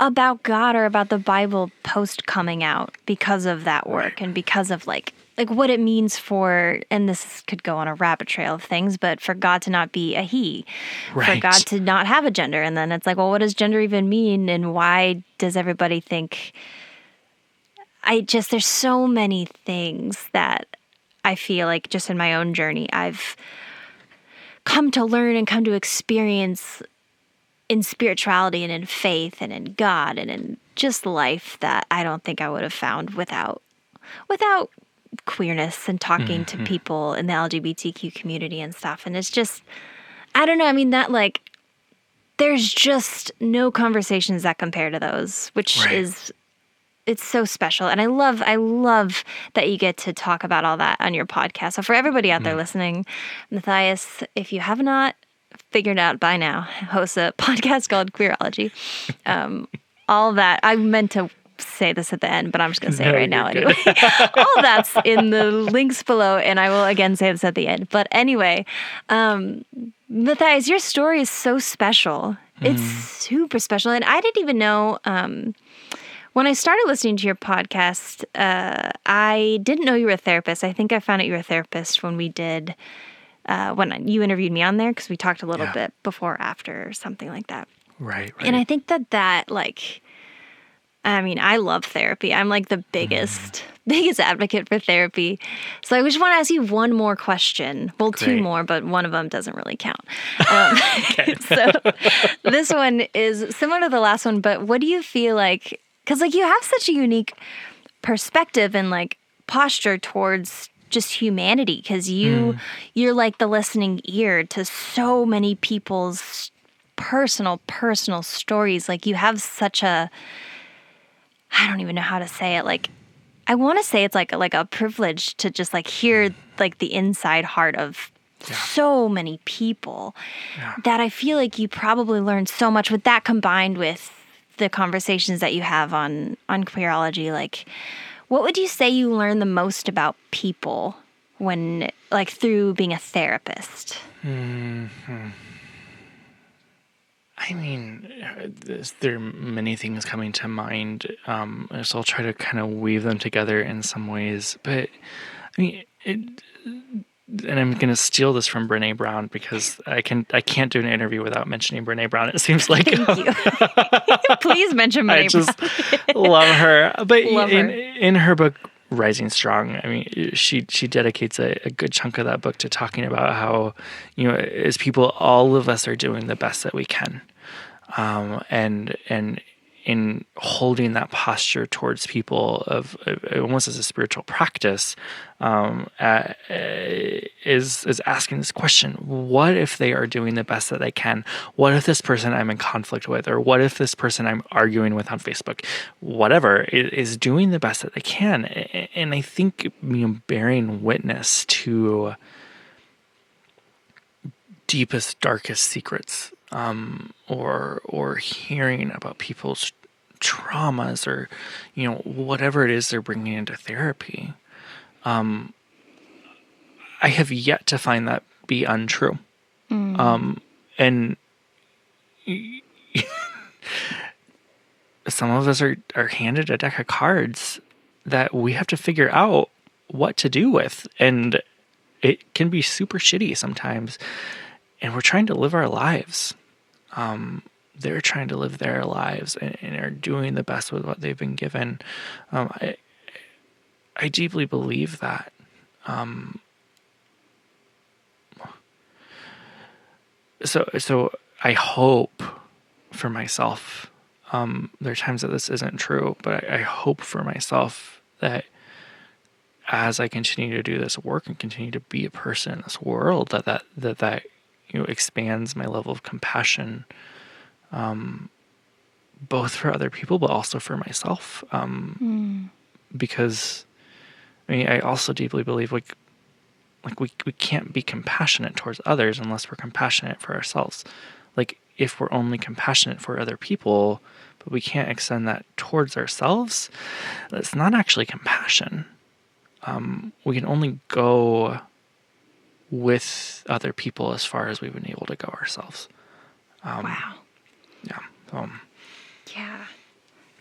about God or about the Bible post coming out because of that work and because of like like what it means for and this could go on a rabbit trail of things but for God to not be a he for God to not have a gender. And then it's like well what does gender even mean? And why does everybody think I just there's so many things that I feel like just in my own journey I've come to learn and come to experience in spirituality and in faith and in God and in just life that I don't think I would have found without without queerness and talking to people in the LGBTQ community and stuff. And it's just I don't know I mean that like there's just no conversations that compare to those which Right. is it's so special. And i love i love that you get to talk about all that on your podcast. So for everybody out there listening matthias if you have not figured out by now hosts a podcast called queerology um, all that i meant to say this at the end but i'm just going to say No, it right now good. anyway all that's in the links below and i will again say this at the end but anyway um, matthias your story is so special it's super special and i didn't even know um, when I started listening to your podcast, uh, I didn't know you were a therapist. I think I found out you were a therapist when we did, uh, when you interviewed me on there because we talked a little Yeah. bit before, after, or something like that. Right, right. And I think that that, like, I mean, I love therapy. I'm like the biggest, biggest advocate for therapy. So I just want to ask you one more question. Well, two more, but one of them doesn't really count. Um, so this one is similar to the last one, but what do you feel like? Because like you have such a unique perspective and like posture towards just humanity because you you're like the listening ear to so many people's personal personal stories like you have such a i don't even know how to say it. Like i want to say it's like like a privilege to just like hear mm. like the inside heart of so many people that i feel like you probably learned so much with that combined with the conversations that you have on on queerology like what would you say you learn the most about people when like through being a therapist mm-hmm. I mean, this, there are many things coming to mind. Um, so I'll try to kind of weave them together in some ways. But I mean, it, and I'm going to steal this from Brene Brown because I can I can't do an interview without mentioning Brene Brown. It seems like thank you please mention my I just love her. But Love in her. in her book Rising Strong, I mean, she she dedicates a, a good chunk of that book to talking about how you know as people, all of us are doing the best that we can, um, and and in holding that posture towards people of, almost as a spiritual practice um, uh, is is asking this question what if they are doing the best that they can? What if this person i'm in conflict with or what if this person i'm arguing with on facebook whatever is doing the best that they can? And i think you know bearing witness to deepest darkest secrets um, or or hearing about people's traumas or you know whatever it is they're bringing into therapy um, i have yet to find that be untrue. Um, and some of us are, are handed a deck of cards that we have to figure out what to do with and it can be super shitty sometimes and we're trying to live our lives um, they're trying to live their lives and, and are doing the best with what they've been given. Um, I, I deeply believe that. Um, so so i hope for myself um, there are times that this isn't true but I, I hope for myself that as I continue to do this work and continue to be a person in this world, that that that, that you know expands my level of compassion, um, both for other people but also for myself. Um, Because, I mean, I also deeply believe like like we we can't be compassionate towards others unless we're compassionate for ourselves. Like if we're only compassionate for other people, but we can't extend that towards ourselves, that's not actually compassion um, we can only go with other people as far as we've been able to go ourselves. wow Yeah. Um, Yeah.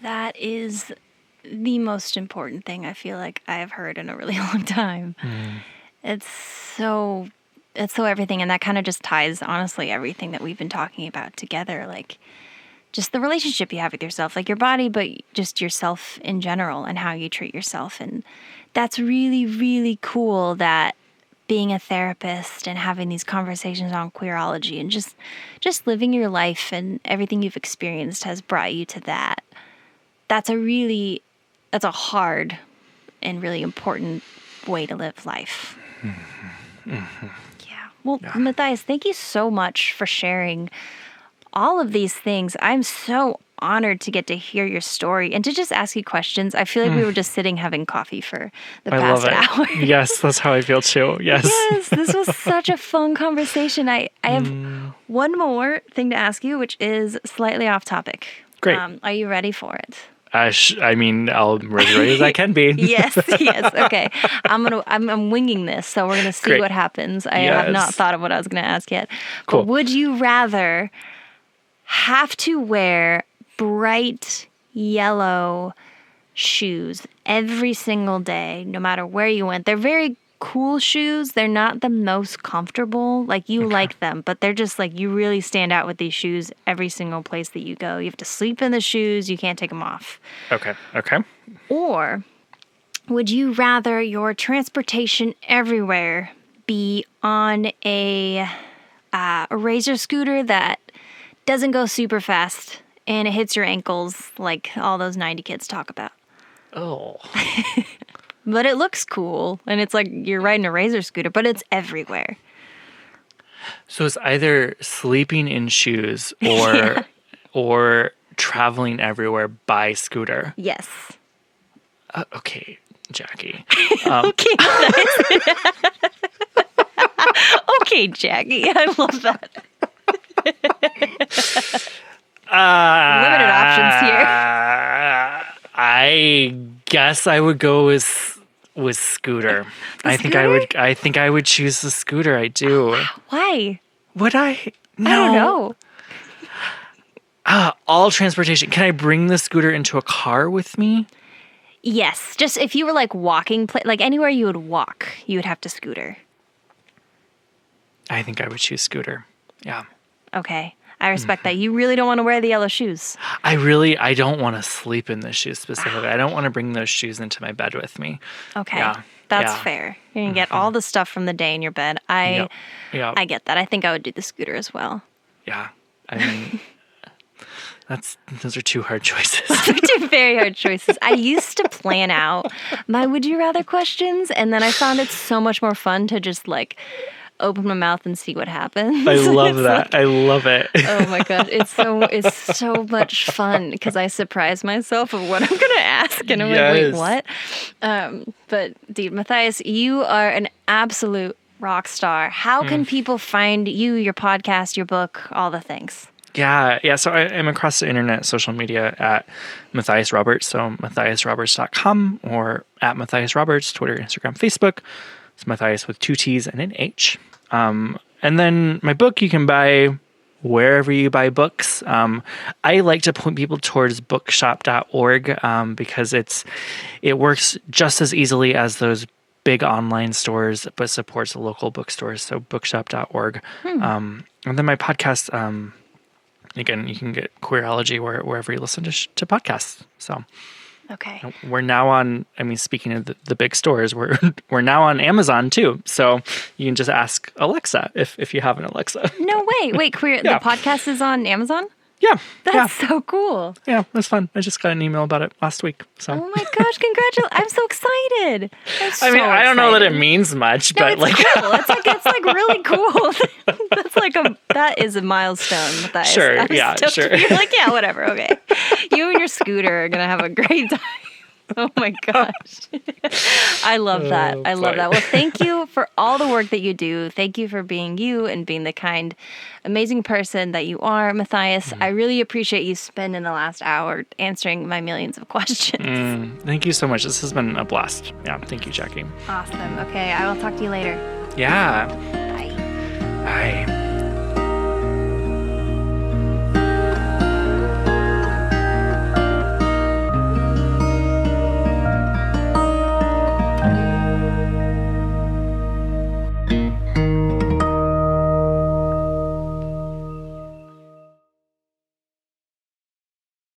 That is the most important thing I feel like I have heard in a really long time. It's so it's so everything and that kind of just ties honestly everything that we've been talking about together like just the relationship you have with yourself, like your body, but just yourself in general and how you treat yourself. And that's really, really cool that being a therapist and having these conversations on queerology and just just living your life and everything you've experienced has brought you to that. That's a really that's a hard and really important way to live life. Mm-hmm. Yeah. Well, Matthias, thank you so much for sharing all of these things. I'm so honored to get to hear your story and to just ask you questions. I feel like we were just sitting having coffee for the Mm. I past hour. yes, that's how I feel too. Yes. yes, this was such a fun conversation. I, I have Mm. one more thing to ask you, which is slightly off topic. Great. Um, are you ready for it? I, sh- I mean, I'll as ready as I can be. yes, yes. Okay. I'm gonna I'm, I'm winging this, so we're gonna see Great. what happens. I have not thought of what I was gonna ask yet. Cool. But would you rather have to wear bright yellow shoes every single day, no matter where you went? They're very cool shoes. They're not the most comfortable. Like you like them, but they're just like you really stand out with these shoes every single place that you go. You have to sleep in the shoes. You can't take them off. Okay. Okay. Or would you rather your transportation everywhere be on a, uh, a razor scooter that doesn't go super fast and it hits your ankles like all those 90 kids talk about? Oh. But it looks cool and it's like you're riding a razor scooter, but it's everywhere. So it's either sleeping in shoes or or traveling everywhere by scooter. Yes. Uh, okay, Jackie. Okay. okay, Jackie. I love that. Uh, Limited options here. I guess I would go with with scooter. I think I would. I think I would choose the scooter. I do. Why? Would I? No. I don't know. Ah, all transportation. Can I bring the scooter into a car with me? Yes, just if you were like walking, like anywhere you would walk, you would have to scooter. I think I would choose scooter. Yeah. Okay, I respect Mm-hmm. that. You really don't want to wear the yellow shoes. I really. I don't want to sleep in the shoes specifically. I don't want to bring those shoes into my bed with me. Okay, Yeah, that's yeah. Mm-hmm. fair. You're gonna get all the stuff from the day in your bed. I Yep. Yeah. I get that. I think I would do the scooter as well. yeah. I mean, that's those are two hard choices. Two very hard choices. I used to plan out my would you rather questions, and then I found it so much more fun to just like open my mouth and see what happens. I love that. I love it. Oh my god, it's so it's so much fun because I surprise myself of what I'm gonna ask, and I'm like, wait, what? Um, but dude, Matthias, you are an absolute rock star. How Hmm. can people find you, your podcast, your book, all the things? Yeah, yeah. So I am across the internet, social media at Matthias Roberts. So MatthiasRoberts.com or at Matthias Roberts, Twitter, Instagram, Facebook. It's Matthias with two T's and an H. Um, and then my book you can buy wherever you buy books. Um, I like to point people towards bookshop.org um, because it's it works just as easily as those big online stores, but supports local bookstores. So bookshop.org. Um, and then my podcast, um, again, you can get Queerology where, wherever you listen to, sh- to podcasts. So Okay. we're now on. I mean, speaking of the, the big stores, we're we're now on Amazon too. So you can just ask Alexa if if you have an Alexa. No way. Wait, queer. Yeah. The podcast is on Amazon. Yeah, That's yeah, so cool. yeah. That's fun. I just got an email about it last week. So Oh my gosh! Congratulations! I'm so excited. I'm I mean, so I don't know that it means much, No, but it's like, cool. It's like it's like really cool. That's like a that is a milestone. That is- Sure, I'm yeah, sure. be like yeah, whatever. Okay, you and your scooter are gonna have a great time. Oh my gosh. I love that. Oh, I love that. Well, thank you for all the work that you do. Thank you for being you and being the kind, amazing person that you are, Matthias. Mm-hmm. I really appreciate you spending the last hour answering my millions of questions. mm, thank you so much. This has been a blast. Yeah, thank you, Jackie. Awesome. Okay, I will talk to you later. Yeah. Bye. Bye.